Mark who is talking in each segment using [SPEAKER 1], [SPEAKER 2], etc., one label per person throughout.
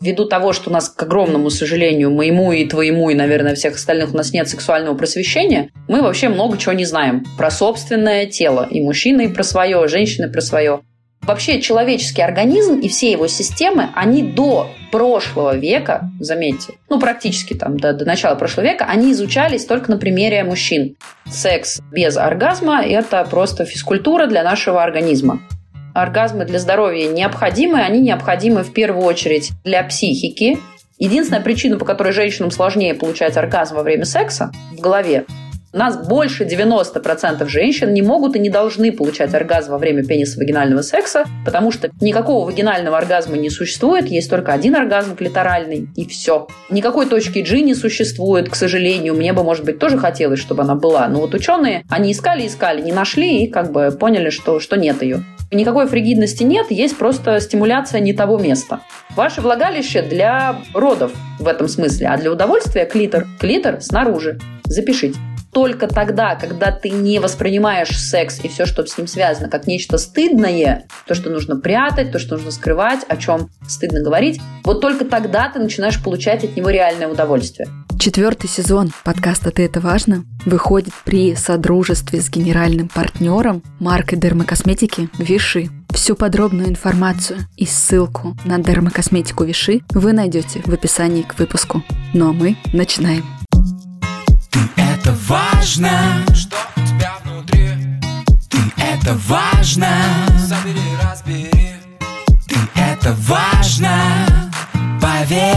[SPEAKER 1] Ввиду того, что у нас, к огромному сожалению, моему и твоему, и, наверное, всех остальных у нас нет сексуального просвещения, мы вообще много чего не знаем про собственное тело. И мужчины про свое, и женщины про свое. Вообще человеческий организм и все его системы, они до прошлого века, заметьте, ну практически там до, до начала прошлого века, они изучались только на примере мужчин. Секс без оргазма – это просто физкультура для нашего организма. Оргазмы для здоровья необходимы, они необходимы в первую очередь для психики. Единственная причина, по которой женщинам сложнее получать оргазм во время секса в голове, у нас больше 90% женщин не могут и не должны получать оргазм во время пенисовагинального секса, потому что никакого вагинального оргазма не существует, есть только один оргазм клиторальный, и все. Никакой точки G не существует, к сожалению. Мне бы, может быть, тоже хотелось, чтобы она была. Но вот ученые, они искали, искали, не нашли и как бы поняли, что, что нет ее. Никакой фригидности нет, есть просто стимуляция не того места. Ваше влагалище для родов в этом смысле, а для удовольствия клитор. Клитор снаружи. Запишите только тогда, когда ты не воспринимаешь секс и все, что с ним связано, как нечто стыдное, то, что нужно прятать, то, что нужно скрывать, о чем стыдно говорить, вот только тогда ты начинаешь получать от него реальное удовольствие.
[SPEAKER 2] Четвертый сезон подкаста «Ты это важно» выходит при содружестве с генеральным партнером маркой дермокосметики Виши. Всю подробную информацию и ссылку на дермокосметику Виши вы найдете в описании к выпуску. Ну а мы начинаем.
[SPEAKER 3] Это важно Что у тебя внутри Ты это важно Забери, разбери Ты это важно Поверь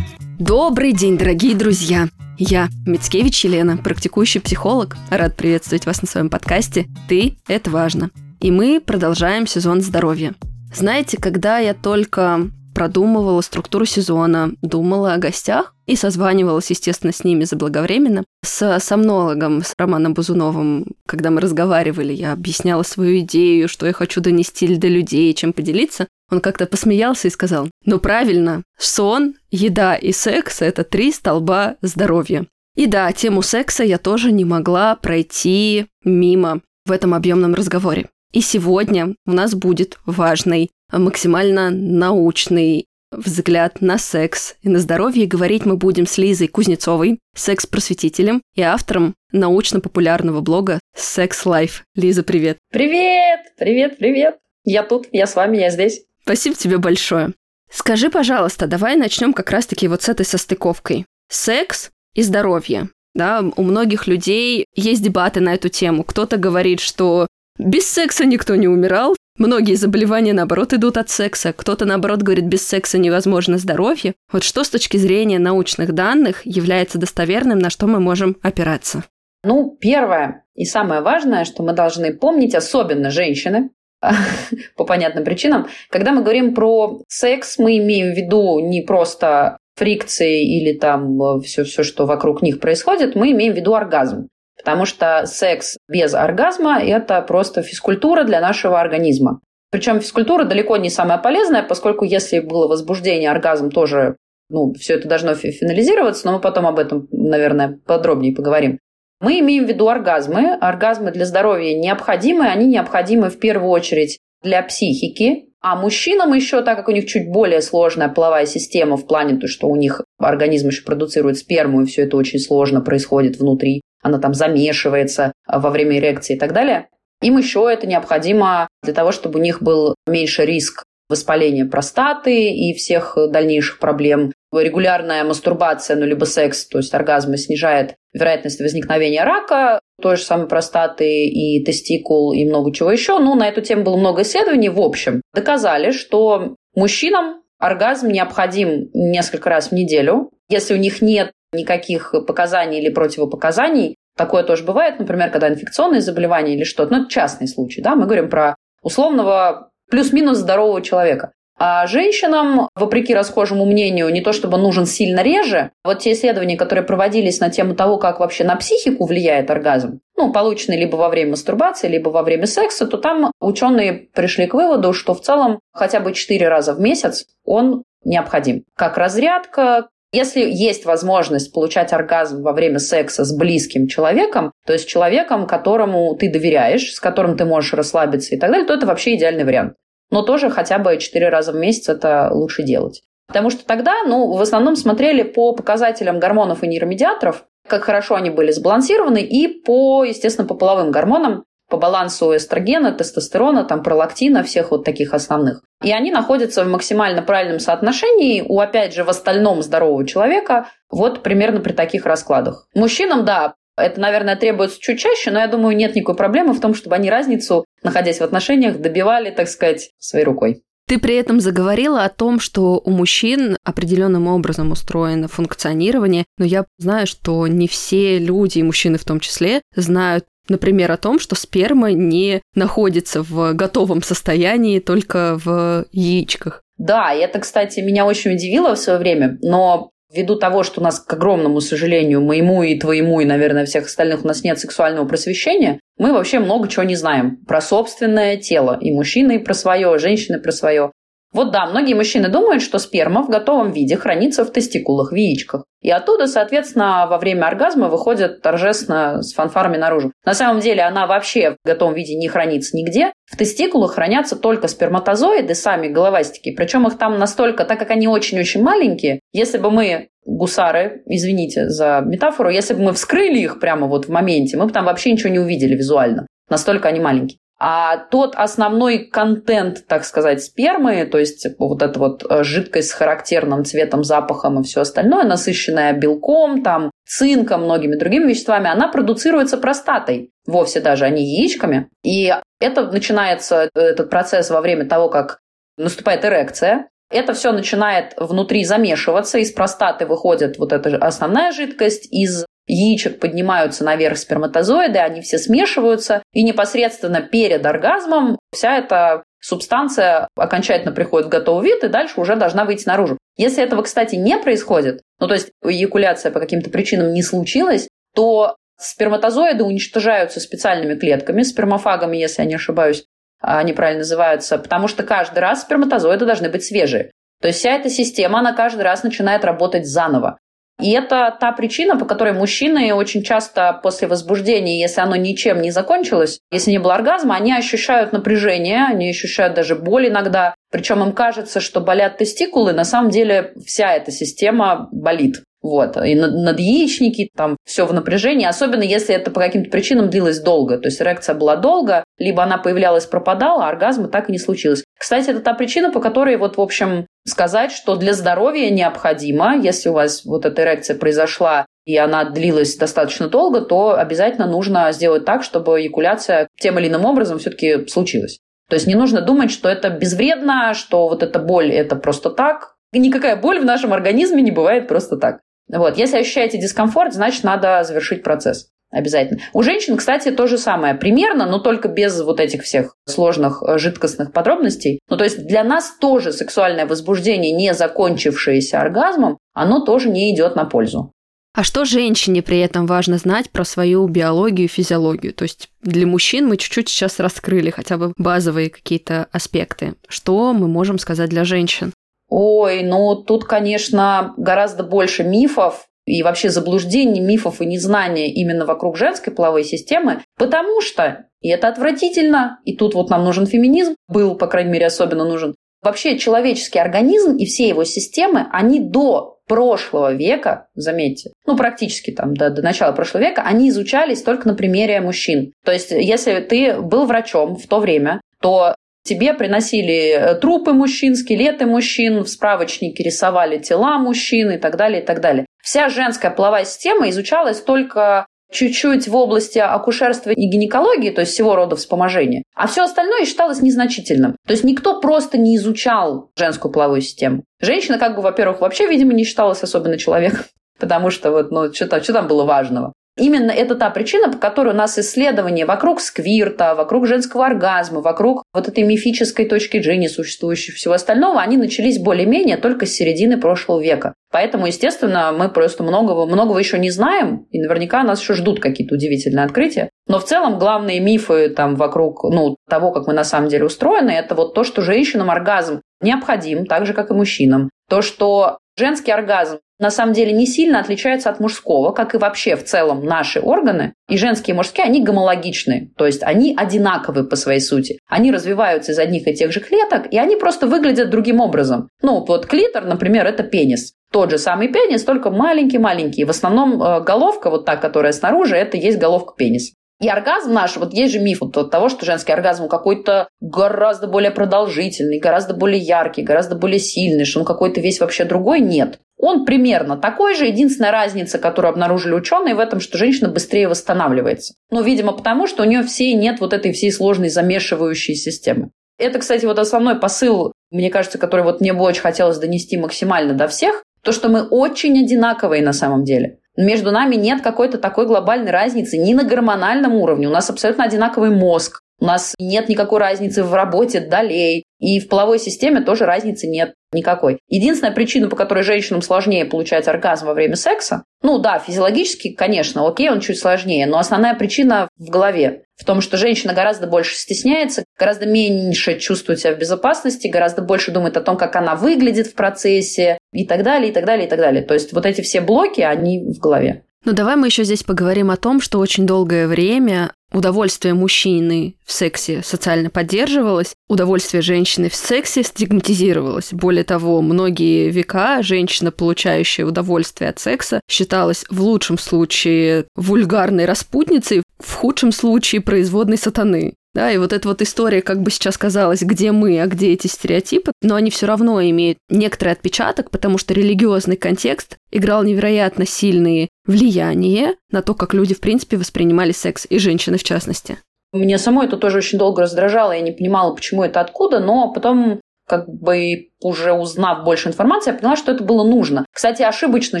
[SPEAKER 2] Добрый день, дорогие друзья! Я Мицкевич Елена, практикующий психолог. Рад приветствовать вас на своем подкасте «Ты – это важно». И мы продолжаем сезон здоровья. Знаете, когда я только продумывала структуру сезона, думала о гостях и созванивалась, естественно, с ними заблаговременно. С сомнологом, с Романом Бузуновым, когда мы разговаривали, я объясняла свою идею, что я хочу донести до людей, чем поделиться. Он как-то посмеялся и сказал, ну правильно, сон, еда и секс – это три столба здоровья. И да, тему секса я тоже не могла пройти мимо в этом объемном разговоре. И сегодня у нас будет важный максимально научный взгляд на секс и на здоровье. говорить мы будем с Лизой Кузнецовой, секс-просветителем и автором научно-популярного блога Sex Life. Лиза, привет!
[SPEAKER 1] Привет! Привет, привет! Я тут, я с вами, я здесь.
[SPEAKER 2] Спасибо тебе большое. Скажи, пожалуйста, давай начнем как раз-таки вот с этой состыковкой. Секс и здоровье. Да, у многих людей есть дебаты на эту тему. Кто-то говорит, что без секса никто не умирал, Многие заболевания, наоборот, идут от секса. Кто-то, наоборот, говорит, без секса невозможно здоровье. Вот что с точки зрения научных данных является достоверным, на что мы можем опираться?
[SPEAKER 1] Ну, первое и самое важное, что мы должны помнить, особенно женщины, по понятным причинам, когда мы говорим про секс, мы имеем в виду не просто фрикции или там все, все, что вокруг них происходит, мы имеем в виду оргазм. Потому что секс без оргазма – это просто физкультура для нашего организма. Причем физкультура далеко не самая полезная, поскольку если было возбуждение, оргазм тоже, ну, все это должно финализироваться, но мы потом об этом, наверное, подробнее поговорим. Мы имеем в виду оргазмы. Оргазмы для здоровья необходимы. Они необходимы в первую очередь для психики. А мужчинам еще, так как у них чуть более сложная половая система в плане, то, что у них организм еще продуцирует сперму, и все это очень сложно происходит внутри, она там замешивается а, во время эрекции и так далее. Им еще это необходимо для того, чтобы у них был меньше риск воспаления простаты и всех дальнейших проблем. Регулярная мастурбация, ну, либо секс, то есть оргазмы, снижает вероятность возникновения рака, той же самой простаты и тестикул и много чего еще. Ну, на эту тему было много исследований. В общем, доказали, что мужчинам оргазм необходим несколько раз в неделю. Если у них нет никаких показаний или противопоказаний. Такое тоже бывает, например, когда инфекционные заболевания или что-то. Но это частный случай, да, мы говорим про условного плюс-минус здорового человека. А женщинам, вопреки расхожему мнению, не то чтобы нужен сильно реже, вот те исследования, которые проводились на тему того, как вообще на психику влияет оргазм, ну, полученный либо во время мастурбации, либо во время секса, то там ученые пришли к выводу, что в целом хотя бы 4 раза в месяц он необходим. Как разрядка, если есть возможность получать оргазм во время секса с близким человеком, то есть человеком, которому ты доверяешь, с которым ты можешь расслабиться и так далее, то это вообще идеальный вариант. но тоже хотя бы 4 раза в месяц это лучше делать. Потому что тогда, ну, в основном смотрели по показателям гормонов и нейромедиаторов, как хорошо они были сбалансированы, и по, естественно, по половым гормонам, по балансу эстрогена, тестостерона, там, пролактина, всех вот таких основных. И они находятся в максимально правильном соотношении у, опять же, в остальном здорового человека, вот примерно при таких раскладах. Мужчинам, да, это, наверное, требуется чуть чаще, но я думаю, нет никакой проблемы в том, чтобы они разницу, находясь в отношениях, добивали, так сказать, своей рукой.
[SPEAKER 2] Ты при этом заговорила о том, что у мужчин определенным образом устроено функционирование, но я знаю, что не все люди, и мужчины в том числе, знают Например, о том, что сперма не находится в готовом состоянии только в яичках.
[SPEAKER 1] Да, это, кстати, меня очень удивило в свое время, но ввиду того, что у нас, к огромному сожалению, моему и твоему, и, наверное, всех остальных у нас нет сексуального просвещения, мы вообще много чего не знаем про собственное тело. И мужчины про свое, женщины про свое. Вот да, многие мужчины думают, что сперма в готовом виде хранится в тестикулах, в яичках. И оттуда, соответственно, во время оргазма выходит торжественно с фанфарами наружу. На самом деле она вообще в готовом виде не хранится нигде. В тестикулах хранятся только сперматозоиды, сами головастики. Причем их там настолько, так как они очень-очень маленькие, если бы мы гусары, извините за метафору, если бы мы вскрыли их прямо вот в моменте, мы бы там вообще ничего не увидели визуально. Настолько они маленькие. А тот основной контент, так сказать, спермы, то есть вот эта вот э, жидкость с характерным цветом, запахом и все остальное, насыщенная белком, там, цинком, многими другими веществами, она продуцируется простатой, вовсе даже, а не яичками. И это начинается, э, этот процесс во время того, как наступает эрекция, это все начинает внутри замешиваться, из простаты выходит вот эта основная жидкость, из яичек поднимаются наверх сперматозоиды, они все смешиваются, и непосредственно перед оргазмом вся эта субстанция окончательно приходит в готовый вид и дальше уже должна выйти наружу. Если этого, кстати, не происходит, ну то есть эякуляция по каким-то причинам не случилась, то сперматозоиды уничтожаются специальными клетками, спермофагами, если я не ошибаюсь, они правильно называются, потому что каждый раз сперматозоиды должны быть свежие. То есть вся эта система, она каждый раз начинает работать заново. И это та причина, по которой мужчины очень часто после возбуждения, если оно ничем не закончилось, если не было оргазма, они ощущают напряжение, они ощущают даже боль иногда. Причем им кажется, что болят тестикулы, на самом деле вся эта система болит. Вот. И надъяичники, там все в напряжении, особенно если это по каким-то причинам длилось долго. То есть эрекция была долго, либо она появлялась, пропадала, а оргазма так и не случилось. Кстати, это та причина, по которой, вот, в общем, сказать, что для здоровья необходимо, если у вас вот эта эрекция произошла и она длилась достаточно долго, то обязательно нужно сделать так, чтобы эякуляция тем или иным образом все-таки случилась. То есть не нужно думать, что это безвредно, что вот эта боль – это просто так. Никакая боль в нашем организме не бывает просто так. Вот. Если ощущаете дискомфорт, значит, надо завершить процесс. Обязательно. У женщин, кстати, то же самое. Примерно, но только без вот этих всех сложных э, жидкостных подробностей. Ну, то есть для нас тоже сексуальное возбуждение, не закончившееся оргазмом, оно тоже не идет на пользу.
[SPEAKER 2] А что женщине при этом важно знать про свою биологию и физиологию? То есть для мужчин мы чуть-чуть сейчас раскрыли хотя бы базовые какие-то аспекты. Что мы можем сказать для женщин?
[SPEAKER 1] Ой, ну тут, конечно, гораздо больше мифов и вообще заблуждений, мифов и незнания именно вокруг женской половой системы, потому что, и это отвратительно, и тут вот нам нужен феминизм, был, по крайней мере, особенно нужен, вообще человеческий организм и все его системы, они до прошлого века, заметьте, ну, практически там до, до начала прошлого века, они изучались только на примере мужчин. То есть, если ты был врачом в то время, то Тебе приносили э, трупы мужчин, скелеты мужчин, в справочнике рисовали тела мужчин и так далее, и так далее. Вся женская половая система изучалась только чуть-чуть в области акушерства и гинекологии, то есть всего рода вспоможения, а все остальное считалось незначительным. То есть никто просто не изучал женскую половую систему. Женщина, как бы, во-первых, вообще, видимо, не считалась особенно человеком, потому что вот, ну, что там, что там было важного. Именно это та причина, по которой у нас исследования вокруг сквирта, вокруг женского оргазма, вокруг вот этой мифической точки G, существующей всего остального, они начались более-менее только с середины прошлого века. Поэтому, естественно, мы просто многого, многого еще не знаем, и наверняка нас еще ждут какие-то удивительные открытия. Но в целом главные мифы там вокруг ну, того, как мы на самом деле устроены, это вот то, что женщинам оргазм необходим, так же, как и мужчинам. То, что женский оргазм на самом деле не сильно отличается от мужского, как и вообще в целом наши органы. И женские, и мужские, они гомологичны, то есть они одинаковы по своей сути. Они развиваются из одних и тех же клеток, и они просто выглядят другим образом. Ну, вот клитор, например, это пенис. Тот же самый пенис, только маленький-маленький. В основном э, головка, вот та, которая снаружи, это есть головка пениса. И оргазм наш, вот есть же миф от того, что женский оргазм какой-то гораздо более продолжительный, гораздо более яркий, гораздо более сильный, что он какой-то весь вообще другой. Нет. Он примерно такой же. Единственная разница, которую обнаружили ученые в этом, что женщина быстрее восстанавливается. Ну, видимо, потому что у нее всей нет вот этой всей сложной замешивающей системы. Это, кстати, вот основной посыл, мне кажется, который вот мне бы очень хотелось донести максимально до всех, то, что мы очень одинаковые на самом деле. Между нами нет какой-то такой глобальной разницы ни на гормональном уровне. У нас абсолютно одинаковый мозг. У нас нет никакой разницы в работе долей. И в половой системе тоже разницы нет никакой. Единственная причина, по которой женщинам сложнее получать оргазм во время секса, ну да, физиологически, конечно, окей, он чуть сложнее, но основная причина в голове. В том, что женщина гораздо больше стесняется, гораздо меньше чувствует себя в безопасности, гораздо больше думает о том, как она выглядит в процессе и так далее, и так далее, и так далее. То есть вот эти все блоки, они в голове.
[SPEAKER 2] Ну давай мы еще здесь поговорим о том, что очень долгое время удовольствие мужчины в сексе социально поддерживалось, удовольствие женщины в сексе стигматизировалось. Более того, многие века женщина, получающая удовольствие от секса, считалась в лучшем случае вульгарной распутницей, в худшем случае производной сатаны. Да, и вот эта вот история, как бы сейчас казалось, где мы, а где эти стереотипы, но они все равно имеют некоторый отпечаток, потому что религиозный контекст играл невероятно сильные влияния на то, как люди, в принципе, воспринимали секс, и женщины в частности.
[SPEAKER 1] Мне самой это тоже очень долго раздражало, я не понимала, почему это откуда, но потом как бы уже узнав больше информации, я поняла, что это было нужно. Кстати, ошибочно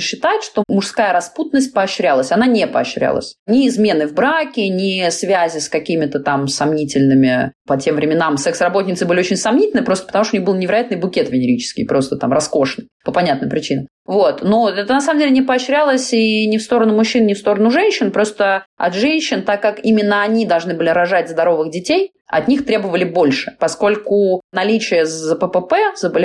[SPEAKER 1] считать, что мужская распутность поощрялась. Она не поощрялась. Ни измены в браке, ни связи с какими-то там сомнительными по тем временам секс-работницы были очень сомнительны, просто потому что у них был невероятный букет венерический, просто там роскошный, по понятным причинам. Вот. Но это на самом деле не поощрялось и ни в сторону мужчин, ни в сторону женщин. Просто от женщин, так как именно они должны были рожать здоровых детей, от них требовали больше, поскольку наличие ЗППП,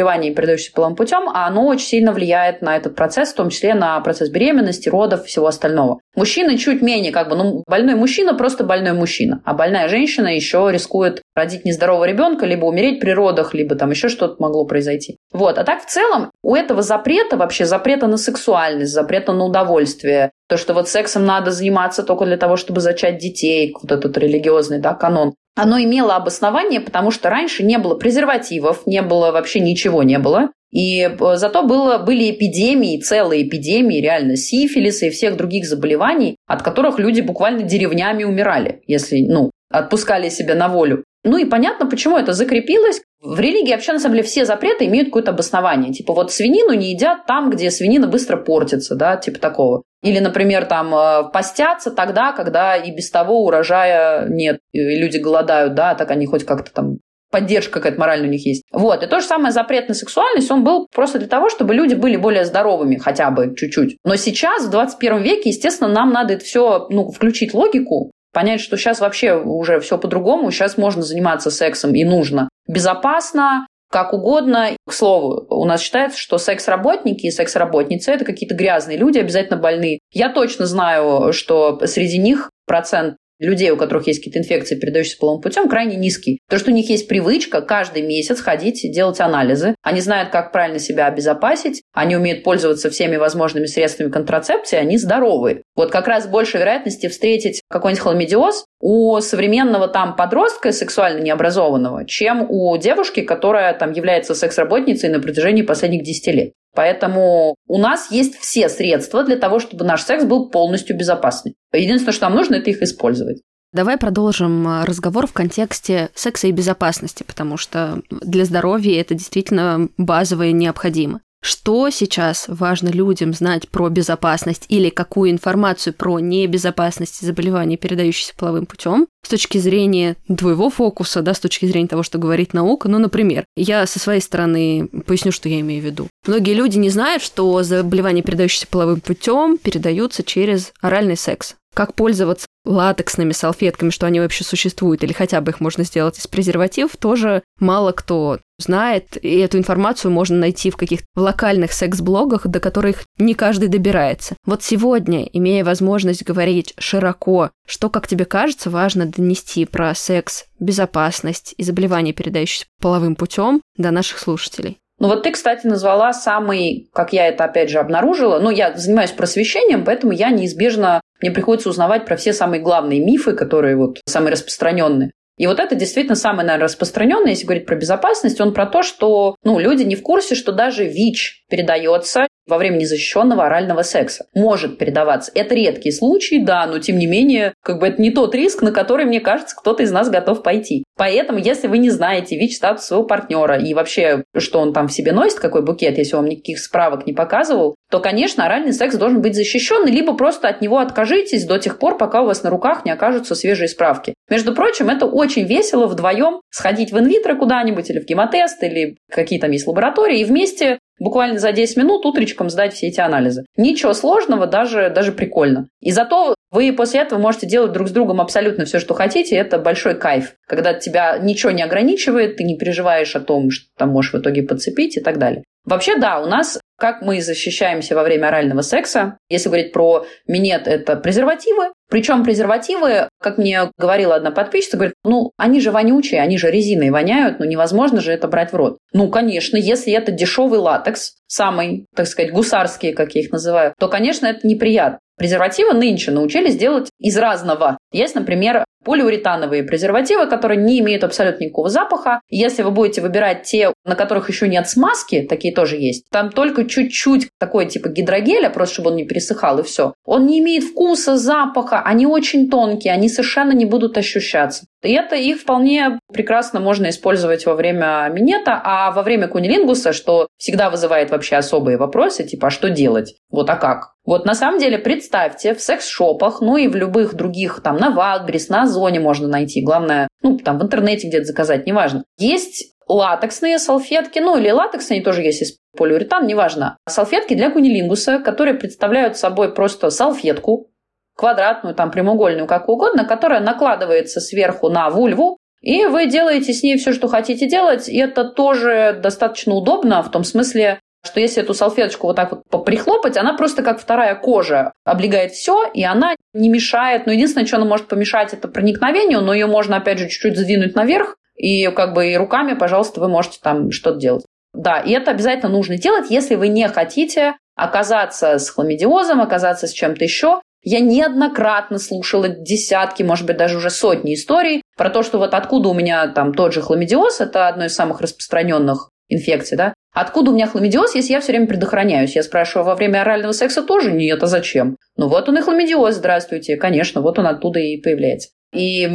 [SPEAKER 1] заболеваний, передающихся половым путем, оно очень сильно влияет на этот процесс, в том числе на процесс беременности, родов, всего остального. Мужчины чуть менее, как бы, ну, больной мужчина просто больной мужчина, а больная женщина еще рискует родить нездорового ребенка, либо умереть при родах, либо там еще что-то могло произойти. Вот. А так в целом у этого запрета, вообще запрета на сексуальность, запрета на удовольствие, то, что вот сексом надо заниматься только для того, чтобы зачать детей, вот этот религиозный да, канон, оно имело обоснование, потому что раньше не было презервативов, не было вообще ничего не было. И э, зато было, были эпидемии, целые эпидемии, реально, сифилиса и всех других заболеваний, от которых люди буквально деревнями умирали, если, ну, отпускали себя на волю. Ну и понятно, почему это закрепилось. В религии вообще, на самом деле, все запреты имеют какое-то обоснование. Типа вот свинину не едят там, где свинина быстро портится, да, типа такого. Или, например, там э, постятся тогда, когда и без того урожая нет, и люди голодают, да, так они хоть как-то там поддержка какая-то моральная у них есть. Вот. И то же самое запрет на сексуальность, он был просто для того, чтобы люди были более здоровыми хотя бы чуть-чуть. Но сейчас, в 21 веке, естественно, нам надо это все ну, включить логику, понять, что сейчас вообще уже все по-другому, сейчас можно заниматься сексом и нужно. Безопасно, как угодно. К слову, у нас считается, что секс-работники и секс-работницы – это какие-то грязные люди, обязательно больные. Я точно знаю, что среди них процент людей, у которых есть какие-то инфекции, передающиеся половым путем, крайне низкий. То, что у них есть привычка каждый месяц ходить делать анализы. Они знают, как правильно себя обезопасить, они умеют пользоваться всеми возможными средствами контрацепции, они здоровы. Вот как раз больше вероятности встретить какой-нибудь хламидиоз у современного там подростка сексуально необразованного, чем у девушки, которая там является секс-работницей на протяжении последних 10 лет. Поэтому у нас есть все средства для того, чтобы наш секс был полностью безопасным. Единственное, что нам нужно, это их использовать.
[SPEAKER 2] Давай продолжим а, разговор в контексте секса и безопасности, потому что для здоровья это действительно базово и необходимо. Что сейчас важно людям знать про безопасность или какую информацию про небезопасность заболеваний, передающихся половым путем, с точки зрения твоего фокуса, да, с точки зрения того, что говорит наука. Ну, например, я со своей стороны поясню, что я имею в виду. Многие люди не знают, что заболевания, передающиеся половым путем, передаются через оральный секс как пользоваться латексными салфетками, что они вообще существуют, или хотя бы их можно сделать из презервативов, тоже мало кто знает, и эту информацию можно найти в каких-то локальных секс-блогах, до которых не каждый добирается. Вот сегодня, имея возможность говорить широко, что, как тебе кажется, важно донести про секс, безопасность и заболевания, передающиеся половым путем до наших слушателей?
[SPEAKER 1] Ну вот ты, кстати, назвала самый, как я это опять же обнаружила, ну я занимаюсь просвещением, поэтому я неизбежно, мне приходится узнавать про все самые главные мифы, которые вот самые распространенные. И вот это действительно самое, наверное, распространенное, если говорить про безопасность, он про то, что ну, люди не в курсе, что даже ВИЧ передается во время незащищенного орального секса. Может передаваться. Это редкие случаи, да, но тем не менее, как бы это не тот риск, на который, мне кажется, кто-то из нас готов пойти. Поэтому, если вы не знаете ВИЧ-статус своего партнера и вообще, что он там в себе носит, какой букет, если он никаких справок не показывал, то, конечно, оральный секс должен быть защищен, либо просто от него откажитесь до тех пор, пока у вас на руках не окажутся свежие справки. Между прочим, это очень весело вдвоем сходить в инвитро куда-нибудь или в гемотест, или какие там есть лаборатории, и вместе буквально за 10 минут утречком сдать все эти анализы. Ничего сложного, даже, даже прикольно. И зато вы после этого можете делать друг с другом абсолютно все, что хотите. Это большой кайф, когда тебя ничего не ограничивает, ты не переживаешь о том, что там можешь в итоге подцепить и так далее. Вообще, да, у нас как мы защищаемся во время орального секса. Если говорить про минет, это презервативы. Причем презервативы, как мне говорила одна подписчица, говорит, ну, они же вонючие, они же резиной воняют, ну, невозможно же это брать в рот. Ну, конечно, если это дешевый латекс, самый, так сказать, гусарский, как я их называю, то, конечно, это неприятно. Презервативы нынче научились делать из разного. Есть, например, полиуретановые презервативы, которые не имеют абсолютно никакого запаха. Если вы будете выбирать те, на которых еще нет смазки, такие тоже есть, там только чуть-чуть такой типа гидрогеля, просто чтобы он не пересыхал, и все. Он не имеет вкуса, запаха, они очень тонкие, они совершенно не будут ощущаться. И это их вполне прекрасно можно использовать во время минета, а во время кунилингуса, что всегда вызывает вообще особые вопросы, типа, а что делать? Вот, а как? Вот на самом деле представьте, в секс-шопах, ну и в любых других, там, на Валбрис, на Озоне можно найти, главное, ну, там, в интернете где-то заказать, неважно. Есть латексные салфетки, ну или латексные тоже есть из полиуретан, неважно. Салфетки для кунилингуса, которые представляют собой просто салфетку, квадратную, там прямоугольную, как угодно, которая накладывается сверху на вульву, и вы делаете с ней все, что хотите делать, и это тоже достаточно удобно в том смысле, что если эту салфеточку вот так вот прихлопать, она просто как вторая кожа облегает все, и она не мешает. Но единственное, что она может помешать, это проникновению, но ее можно, опять же, чуть-чуть сдвинуть наверх, и как бы и руками, пожалуйста, вы можете там что-то делать. Да, и это обязательно нужно делать, если вы не хотите оказаться с хламидиозом, оказаться с чем-то еще, я неоднократно слушала десятки, может быть, даже уже сотни историй про то, что вот откуда у меня там тот же хламидиоз, это одно из самых распространенных инфекций, да? Откуда у меня хламидиоз, если я все время предохраняюсь? Я спрашиваю, во время орального секса тоже нет, а зачем? Ну вот он и хламидиоз, здравствуйте, конечно, вот он оттуда и появляется. И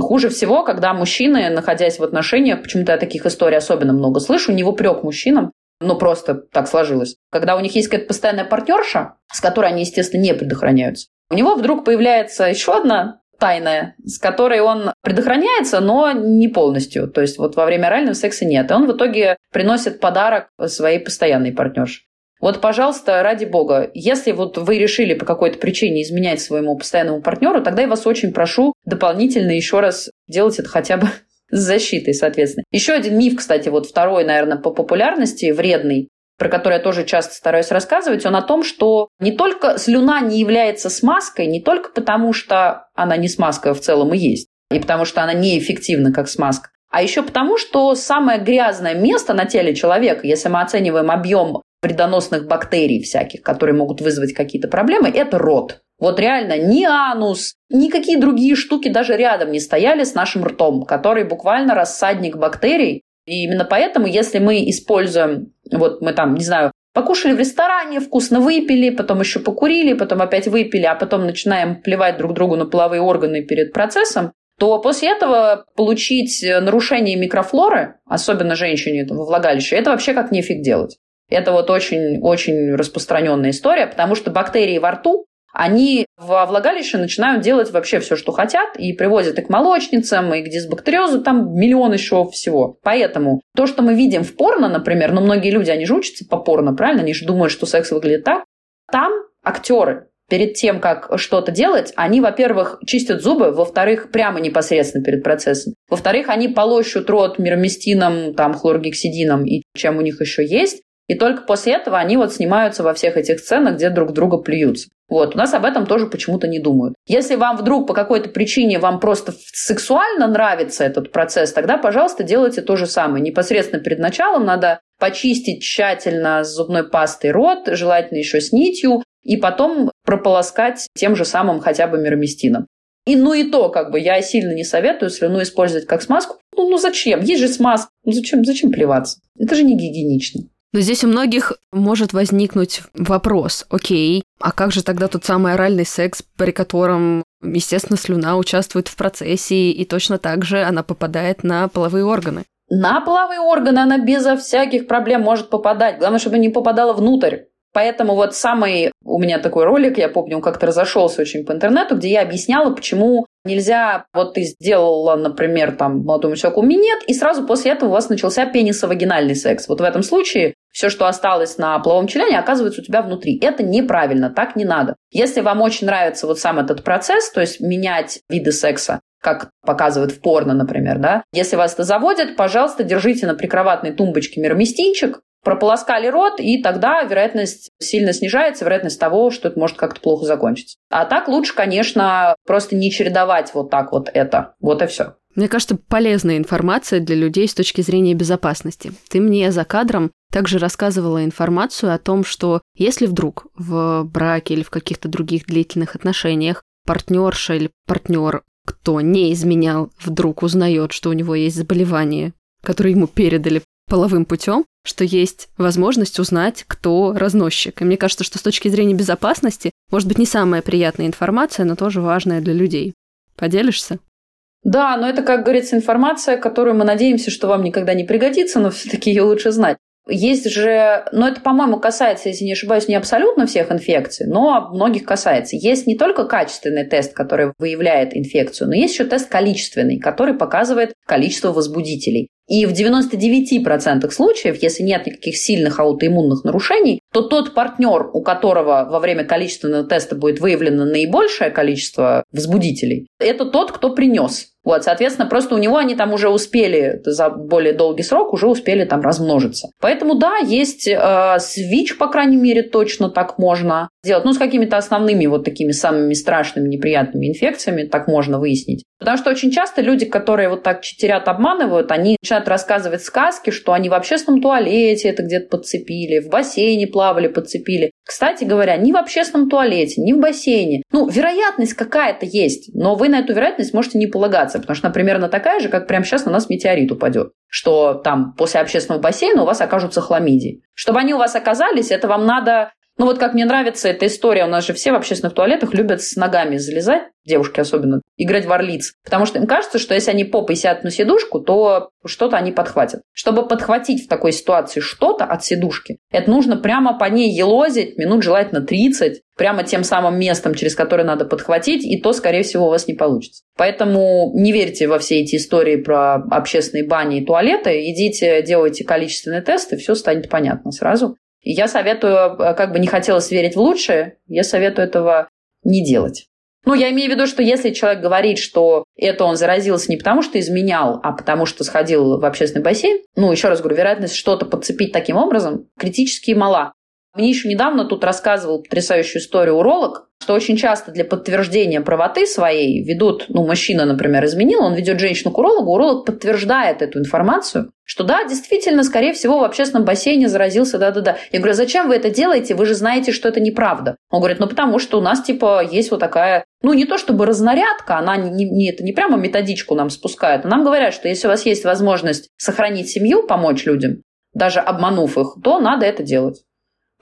[SPEAKER 1] хуже всего, когда мужчины, находясь в отношениях, почему-то я таких историй особенно много слышу, не в упрек мужчинам, ну, просто так сложилось. Когда у них есть какая-то постоянная партнерша, с которой они, естественно, не предохраняются, у него вдруг появляется еще одна тайная, с которой он предохраняется, но не полностью. То есть вот во время орального секса нет. И он в итоге приносит подарок своей постоянной партнерше. Вот, пожалуйста, ради бога, если вот вы решили по какой-то причине изменять своему постоянному партнеру, тогда я вас очень прошу дополнительно еще раз делать это хотя бы с защитой, соответственно. Еще один миф, кстати, вот второй, наверное, по популярности, вредный, про который я тоже часто стараюсь рассказывать, он о том, что не только слюна не является смазкой, не только потому, что она не смазка в целом и есть, и потому что она неэффективна как смазка, а еще потому, что самое грязное место на теле человека, если мы оцениваем объем вредоносных бактерий всяких, которые могут вызвать какие-то проблемы, это рот. Вот реально ни анус, никакие другие штуки даже рядом не стояли с нашим ртом, который буквально рассадник бактерий, и именно поэтому, если мы используем, вот мы там, не знаю, покушали в ресторане, вкусно выпили, потом еще покурили, потом опять выпили, а потом начинаем плевать друг другу на половые органы перед процессом, то после этого получить нарушение микрофлоры, особенно женщине во влагалище, это вообще как нефиг делать. Это вот очень-очень распространенная история, потому что бактерии во рту, они во влагалище начинают делать вообще все, что хотят, и привозят и к молочницам, и к дисбактериозу, там миллион еще всего. Поэтому то, что мы видим в порно, например, ну, многие люди, они же учатся по порно, правильно? Они же думают, что секс выглядит так. Там актеры перед тем, как что-то делать, они, во-первых, чистят зубы, во-вторых, прямо непосредственно перед процессом. Во-вторых, они полощут рот мироместином, там, хлоргексидином и чем у них еще есть. И только после этого они вот снимаются во всех этих сценах, где друг друга плюются. Вот, у нас об этом тоже почему-то не думают. Если вам вдруг по какой-то причине вам просто сексуально нравится этот процесс, тогда, пожалуйста, делайте то же самое. Непосредственно перед началом надо почистить тщательно с зубной пастой рот, желательно еще с нитью, и потом прополоскать тем же самым хотя бы мироместином. И ну и то, как бы, я сильно не советую слюну использовать как смазку. Ну, ну зачем? Есть же смазка. Ну зачем, зачем плеваться? Это же не гигиенично.
[SPEAKER 2] Но здесь у многих может возникнуть вопрос, окей, а как же тогда тот самый оральный секс, при котором, естественно, слюна участвует в процессе, и точно так же она попадает на половые органы?
[SPEAKER 1] На половые органы она безо всяких проблем может попадать. Главное, чтобы не попадала внутрь. Поэтому вот самый у меня такой ролик, я помню, он как-то разошелся очень по интернету, где я объясняла, почему нельзя, вот ты сделала, например, там молодому человеку минет, и сразу после этого у вас начался пенисовагинальный секс. Вот в этом случае все, что осталось на половом члене, оказывается у тебя внутри. Это неправильно, так не надо. Если вам очень нравится вот сам этот процесс, то есть менять виды секса, как показывают в порно, например, да. Если вас это заводит, пожалуйста, держите на прикроватной тумбочке мироместинчик, прополоскали рот, и тогда вероятность сильно снижается, вероятность того, что это может как-то плохо закончиться. А так лучше, конечно, просто не чередовать вот так вот это. Вот и все.
[SPEAKER 2] Мне кажется, полезная информация для людей с точки зрения безопасности. Ты мне за кадром также рассказывала информацию о том, что если вдруг в браке или в каких-то других длительных отношениях партнерша или партнер, кто не изменял, вдруг узнает, что у него есть заболевание, которое ему передали половым путем, что есть возможность узнать, кто разносчик. И мне кажется, что с точки зрения безопасности, может быть, не самая приятная информация, но тоже важная для людей. Поделишься?
[SPEAKER 1] Да, но это, как говорится, информация, которую мы надеемся, что вам никогда не пригодится, но все-таки ее лучше знать. Есть же, но это, по-моему, касается, если не ошибаюсь, не абсолютно всех инфекций, но многих касается. Есть не только качественный тест, который выявляет инфекцию, но есть еще тест количественный, который показывает количество возбудителей. И в 99% случаев, если нет никаких сильных аутоиммунных нарушений, то тот партнер, у которого во время количественного теста будет выявлено наибольшее количество возбудителей, это тот, кто принес. Вот, соответственно, просто у него они там уже успели за более долгий срок уже успели там размножиться. Поэтому да, есть э, свич, по крайней мере, точно так можно сделать. Ну, с какими-то основными вот такими самыми страшными, неприятными инфекциями так можно выяснить. Потому что очень часто люди, которые вот так читерят, обманывают, они начинают рассказывать сказки, что они в общественном туалете это где-то подцепили, в бассейне плавали, подцепили. Кстати говоря, ни в общественном туалете, ни в бассейне. Ну, вероятность какая-то есть, но вы на эту вероятность можете не полагаться, потому что она примерно такая же, как прямо сейчас на нас метеорит упадет что там после общественного бассейна у вас окажутся хламидии. Чтобы они у вас оказались, это вам надо ну вот как мне нравится эта история, у нас же все в общественных туалетах любят с ногами залезать, девушки особенно, играть в орлиц. Потому что им кажется, что если они попой сядут на сидушку, то что-то они подхватят. Чтобы подхватить в такой ситуации что-то от сидушки, это нужно прямо по ней елозить, минут желательно 30, прямо тем самым местом, через которое надо подхватить, и то, скорее всего, у вас не получится. Поэтому не верьте во все эти истории про общественные бани и туалеты, идите, делайте количественные тесты, все станет понятно сразу. Я советую, э, как бы не хотелось верить в лучшее, я советую этого не делать. Ну, я имею в виду, что если человек говорит, что это он заразился не потому, что изменял, а потому, что сходил в общественный бассейн, ну, еще раз говорю, вероятность что-то подцепить таким образом критически мала. Мне еще недавно тут рассказывал потрясающую историю уролог, что очень часто для подтверждения правоты своей ведут, ну, мужчина, например, изменил, он ведет женщину к урологу, уролог подтверждает эту информацию, что да, действительно, скорее всего, в общественном бассейне заразился, да-да-да. Я говорю, «А зачем вы это делаете? Вы же знаете, что это неправда. Он говорит, ну, потому что у нас, типа, есть вот такая, ну, не то чтобы разнарядка, она не, не, это не прямо методичку нам спускает, но нам говорят, что если у вас есть возможность сохранить семью, помочь людям, даже обманув их, то надо это делать.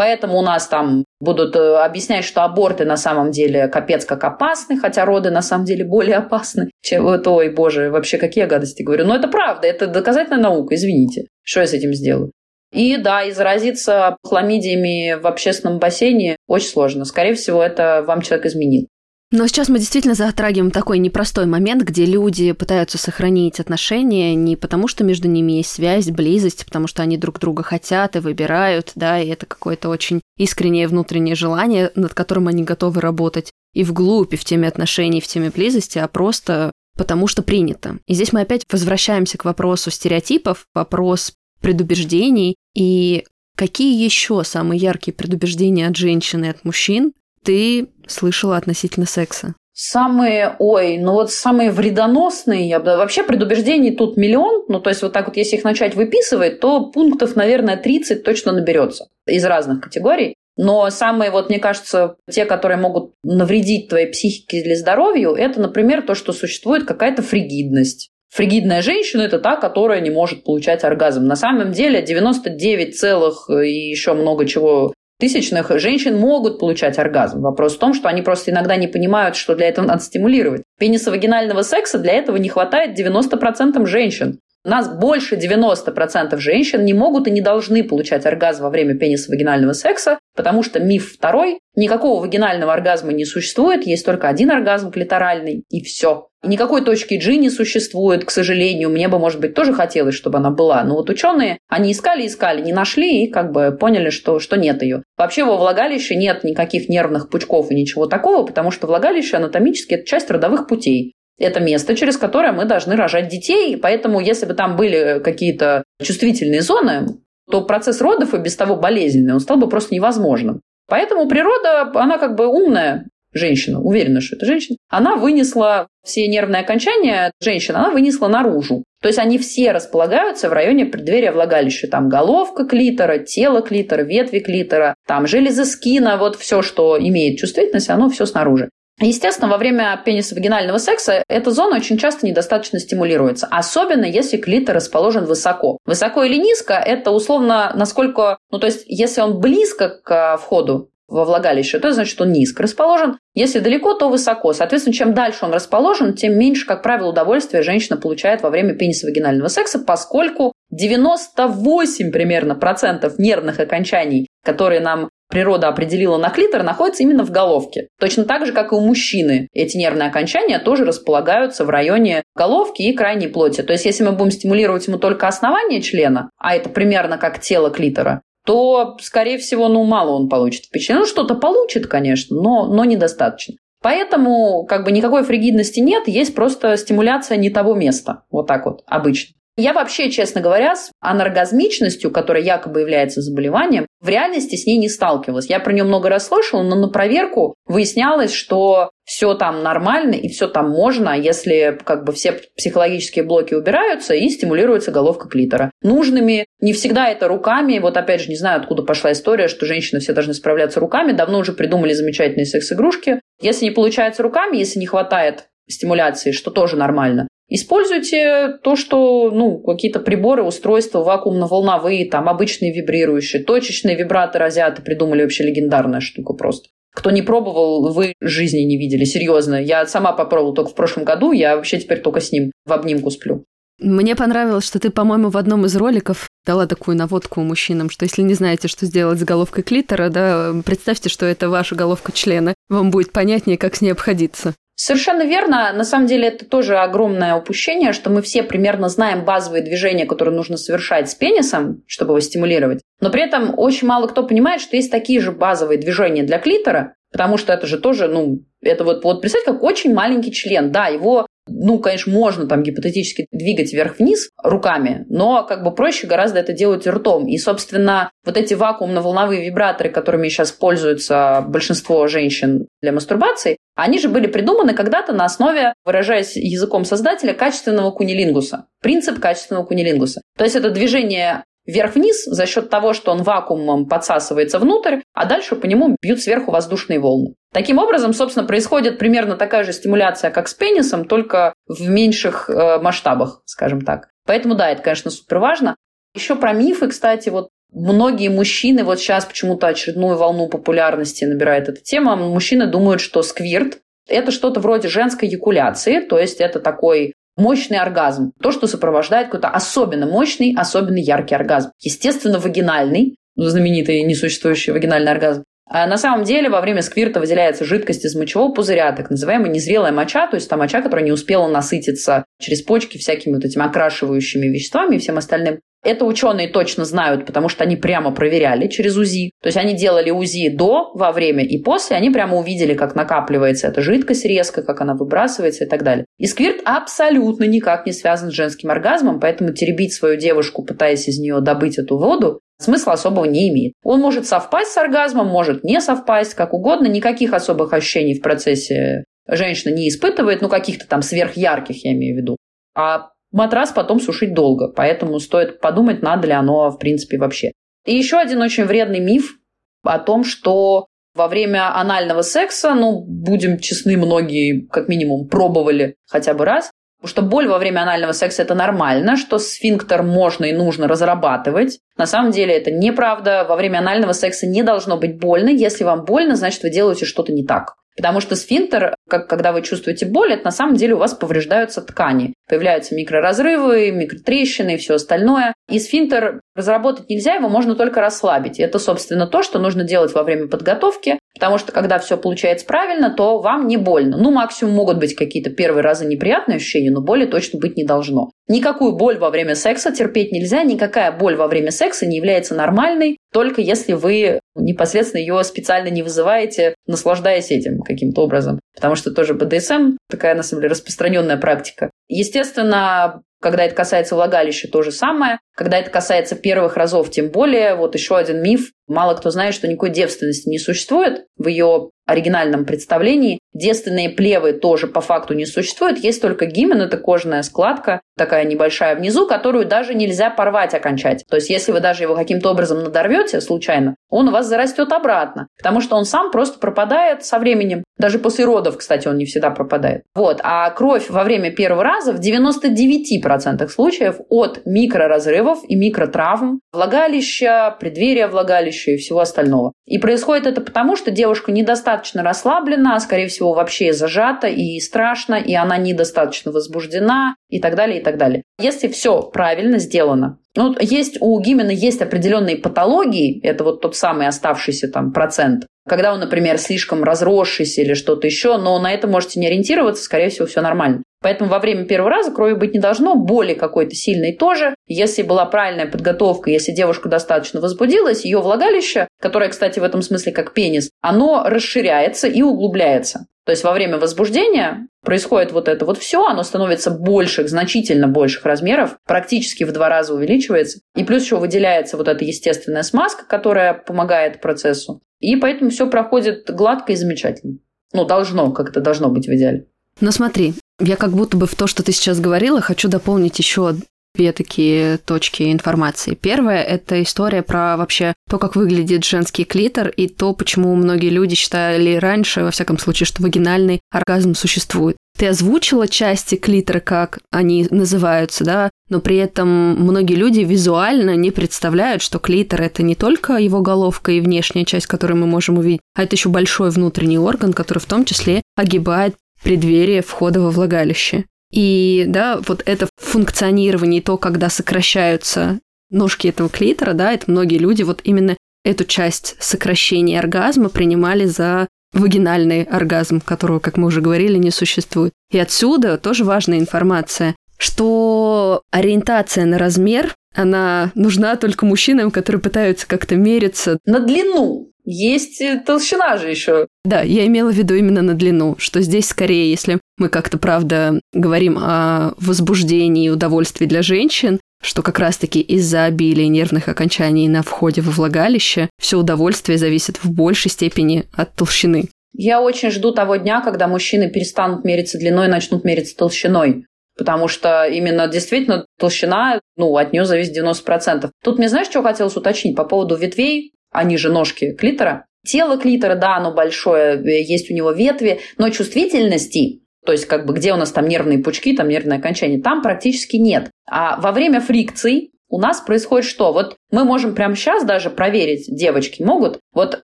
[SPEAKER 1] Поэтому у нас там будут э, объяснять, что аборты на самом деле капец как опасны, хотя роды на самом деле более опасны, чем вот, ой, боже, вообще какие гадости говорю. Но это правда, это доказательная наука, извините. Что я с этим сделаю? И да, и заразиться хламидиями в общественном бассейне очень сложно. Скорее всего, это вам человек изменил.
[SPEAKER 2] Но сейчас мы действительно затрагиваем такой непростой момент, где люди пытаются сохранить отношения не потому, что между ними есть связь, близость, потому что они друг друга хотят и выбирают, да, и это какое-то очень искреннее внутреннее желание, над которым они готовы работать и вглубь, и в теме отношений, и в теме близости, а просто потому что принято. И здесь мы опять возвращаемся к вопросу стереотипов, вопрос предубеждений и какие еще самые яркие предубеждения от женщины и от мужчин ты слышала относительно секса?
[SPEAKER 1] Самые, ой, ну вот самые вредоносные, я бы, вообще предубеждений тут миллион, ну то есть вот так вот, если их начать выписывать, то пунктов, наверное, 30 точно наберется из разных категорий. Но самые, вот мне кажется, те, которые могут навредить твоей психике или здоровью, это, например, то, что существует какая-то фригидность. Фригидная женщина – это та, которая не может получать оргазм. На самом деле 99 целых и еще много чего тысячных женщин могут получать оргазм. Вопрос в том, что они просто иногда не понимают, что для этого надо стимулировать. Пенисовагинального секса для этого не хватает 90% женщин. У нас больше 90% женщин не могут и не должны получать оргазм во время пенисовагинального секса, потому что миф второй – никакого вагинального оргазма не существует, есть только один оргазм клиторальный, и все. И никакой точки G не существует, к сожалению. Мне бы, может быть, тоже хотелось, чтобы она была. Но вот ученые, они искали, искали, не нашли и как бы поняли, что, что нет ее. Вообще во влагалище нет никаких нервных пучков и ничего такого, потому что влагалище анатомически – это часть родовых путей это место, через которое мы должны рожать детей. Поэтому, если бы там были какие-то чувствительные зоны, то процесс родов и без того болезненный, он стал бы просто невозможным. Поэтому природа, она как бы умная женщина, уверена, что это женщина, она вынесла все нервные окончания женщины, она вынесла наружу. То есть они все располагаются в районе преддверия влагалища. Там головка клитора, тело клитора, ветви клитора, там железы скина, вот все, что имеет чувствительность, оно все снаружи. Естественно, во время пенисовагинального секса эта зона очень часто недостаточно стимулируется, особенно если клитор расположен высоко. Высоко или низко – это условно насколько… Ну, то есть, если он близко к входу во влагалище, то значит он низко расположен. Если далеко, то высоко. Соответственно, чем дальше он расположен, тем меньше, как правило, удовольствия женщина получает во время пенисовагинального секса, поскольку 98 примерно процентов нервных окончаний, которые нам природа определила на клитор, находится именно в головке. Точно так же, как и у мужчины. Эти нервные окончания тоже располагаются в районе головки и крайней плоти. То есть, если мы будем стимулировать ему только основание члена, а это примерно как тело клитора, то, скорее всего, ну, мало он получит впечатление. Ну, что-то получит, конечно, но, но недостаточно. Поэтому как бы никакой фригидности нет, есть просто стимуляция не того места. Вот так вот, обычно. Я вообще, честно говоря, с аноргазмичностью, которая якобы является заболеванием, в реальности с ней не сталкивалась. Я про нее много раз слышала, но на проверку выяснялось, что все там нормально и все там можно, если как бы все психологические блоки убираются и стимулируется головка клитора. Нужными не всегда это руками. Вот опять же, не знаю, откуда пошла история, что женщины все должны справляться руками. Давно уже придумали замечательные секс-игрушки. Если не получается руками, если не хватает стимуляции, что тоже нормально, Используйте то, что, ну, какие-то приборы, устройства вакуумно-волновые, там, обычные вибрирующие, точечные вибраторы азиаты придумали вообще легендарная штука просто. Кто не пробовал, вы жизни не видели, серьезно. Я сама попробовала только в прошлом году, я вообще теперь только с ним в обнимку сплю.
[SPEAKER 2] Мне понравилось, что ты, по-моему, в одном из роликов дала такую наводку мужчинам, что если не знаете, что сделать с головкой клитора, да, представьте, что это ваша головка члена. Вам будет понятнее, как с ней обходиться.
[SPEAKER 1] Совершенно верно. На самом деле это тоже огромное упущение, что мы все примерно знаем базовые движения, которые нужно совершать с пенисом, чтобы его стимулировать. Но при этом очень мало кто понимает, что есть такие же базовые движения для клитора, потому что это же тоже, ну, это вот, вот представьте, как очень маленький член. Да, его ну, конечно, можно там гипотетически двигать вверх-вниз руками, но как бы проще гораздо это делать ртом. И, собственно, вот эти вакуумно-волновые вибраторы, которыми сейчас пользуются большинство женщин для мастурбации, они же были придуманы когда-то на основе, выражаясь языком создателя, качественного кунилингуса. Принцип качественного кунилингуса. То есть это движение вверх-вниз за счет того, что он вакуумом подсасывается внутрь, а дальше по нему бьют сверху воздушные волны. Таким образом, собственно, происходит примерно такая же стимуляция, как с пенисом, только в меньших э, масштабах, скажем так. Поэтому да, это, конечно, супер важно. Еще про мифы, кстати, вот Многие мужчины, вот сейчас почему-то очередную волну популярности набирает эта тема, мужчины думают, что сквирт – это что-то вроде женской якуляции, то есть это такой мощный оргазм. То, что сопровождает какой-то особенно мощный, особенно яркий оргазм. Естественно, вагинальный, знаменитый несуществующий вагинальный оргазм. А на самом деле во время сквирта выделяется жидкость из мочевого пузыря, так называемая незрелая моча, то есть та моча, которая не успела насытиться через почки всякими вот этими окрашивающими веществами и всем остальным. Это ученые точно знают, потому что они прямо проверяли через УЗИ. То есть они делали УЗИ до, во время и после. Они прямо увидели, как накапливается эта жидкость резко, как она выбрасывается и так далее. И сквирт абсолютно никак не связан с женским оргазмом, поэтому теребить свою девушку, пытаясь из нее добыть эту воду, смысла особого не имеет. Он может совпасть с оргазмом, может не совпасть, как угодно. Никаких особых ощущений в процессе женщина не испытывает, ну, каких-то там сверхярких, я имею в виду. А матрас потом сушить долго, поэтому стоит подумать, надо ли оно в принципе вообще. И еще один очень вредный миф о том, что во время анального секса, ну, будем честны, многие как минимум пробовали хотя бы раз, что боль во время анального секса – это нормально, что сфинктер можно и нужно разрабатывать. На самом деле это неправда. Во время анального секса не должно быть больно. Если вам больно, значит, вы делаете что-то не так. Потому что сфинктер, как, когда вы чувствуете боль, это на самом деле у вас повреждаются ткани. Появляются микроразрывы, микротрещины и все остальное. И сфинктер разработать нельзя, его можно только расслабить. И это, собственно, то, что нужно делать во время подготовки, потому что когда все получается правильно, то вам не больно. Ну, максимум могут быть какие-то первые разы неприятные ощущения, но боли точно быть не должно. Никакую боль во время секса терпеть нельзя, никакая боль во время секса не является нормальной, только если вы непосредственно ее специально не вызываете, наслаждаясь этим каким-то образом. Потому что тоже БДСМ такая, на самом деле, распространенная практика. Естественно, когда это касается влагалища, то же самое. Когда это касается первых разов, тем более. Вот еще один миф. Мало кто знает, что никакой девственности не существует в ее оригинальном представлении. Девственные плевы тоже по факту не существует. Есть только гимен, это кожная складка, такая небольшая внизу, которую даже нельзя порвать окончать. То есть, если вы даже его каким-то образом надорвете случайно, он у вас зарастет обратно, потому что он сам просто пропадает со временем. Даже после родов, кстати, он не всегда пропадает. Вот. А кровь во время первого раза в 99% случаев от микроразрывов и микротравм влагалища, преддверия влагалища и всего остального. И происходит это потому, что девушка недостаточно расслаблена, а скорее всего вообще зажата и страшно, и она недостаточно возбуждена и так далее, и так далее. Если все правильно сделано, ну, есть у Гимена есть определенные патологии, это вот тот самый оставшийся там процент, когда он, например, слишком разросшийся или что-то еще, но на это можете не ориентироваться, скорее всего, все нормально. Поэтому во время первого раза крови быть не должно, боли какой-то сильной тоже. Если была правильная подготовка, если девушка достаточно возбудилась, ее влагалище, которое, кстати, в этом смысле как пенис, оно расширяется и углубляется. То есть во время возбуждения происходит вот это вот все, оно становится больших, значительно больших размеров, практически в два раза увеличивается. И плюс еще выделяется вот эта естественная смазка, которая помогает процессу. И поэтому все проходит гладко и замечательно. Ну, должно, как это должно быть в идеале.
[SPEAKER 2] Но смотри, я как будто бы в то, что ты сейчас говорила, хочу дополнить еще две такие точки информации. Первая – это история про вообще то, как выглядит женский клитор, и то, почему многие люди считали раньше, во всяком случае, что вагинальный оргазм существует. Ты озвучила части клитора, как они называются, да, но при этом многие люди визуально не представляют, что клитор – это не только его головка и внешняя часть, которую мы можем увидеть, а это еще большой внутренний орган, который в том числе огибает преддверие входа во влагалище. И да, вот это функционирование, то, когда сокращаются ножки этого клитора, да, это многие люди вот именно эту часть сокращения оргазма принимали за вагинальный оргазм, которого, как мы уже говорили, не существует. И отсюда тоже важная информация, что ориентация на размер, она нужна только мужчинам, которые пытаются как-то мериться.
[SPEAKER 1] На длину. Есть толщина же еще.
[SPEAKER 2] Да, я имела в виду именно на длину, что здесь скорее, если мы как-то, правда, говорим о возбуждении и удовольствии для женщин, что как раз-таки из-за обилия нервных окончаний на входе во влагалище все удовольствие зависит в большей степени от толщины.
[SPEAKER 1] Я очень жду того дня, когда мужчины перестанут мериться длиной и начнут мериться толщиной. Потому что именно действительно толщина, ну, от нее зависит 90%. Тут мне знаешь, что хотелось уточнить по поводу ветвей они же ножки клитора. Тело клитора, да, оно большое, э, есть у него ветви, но чувствительности, то есть как бы где у нас там нервные пучки, там нервное окончание, там практически нет. А во время фрикций у нас происходит что? Вот мы можем прямо сейчас даже проверить, девочки могут, вот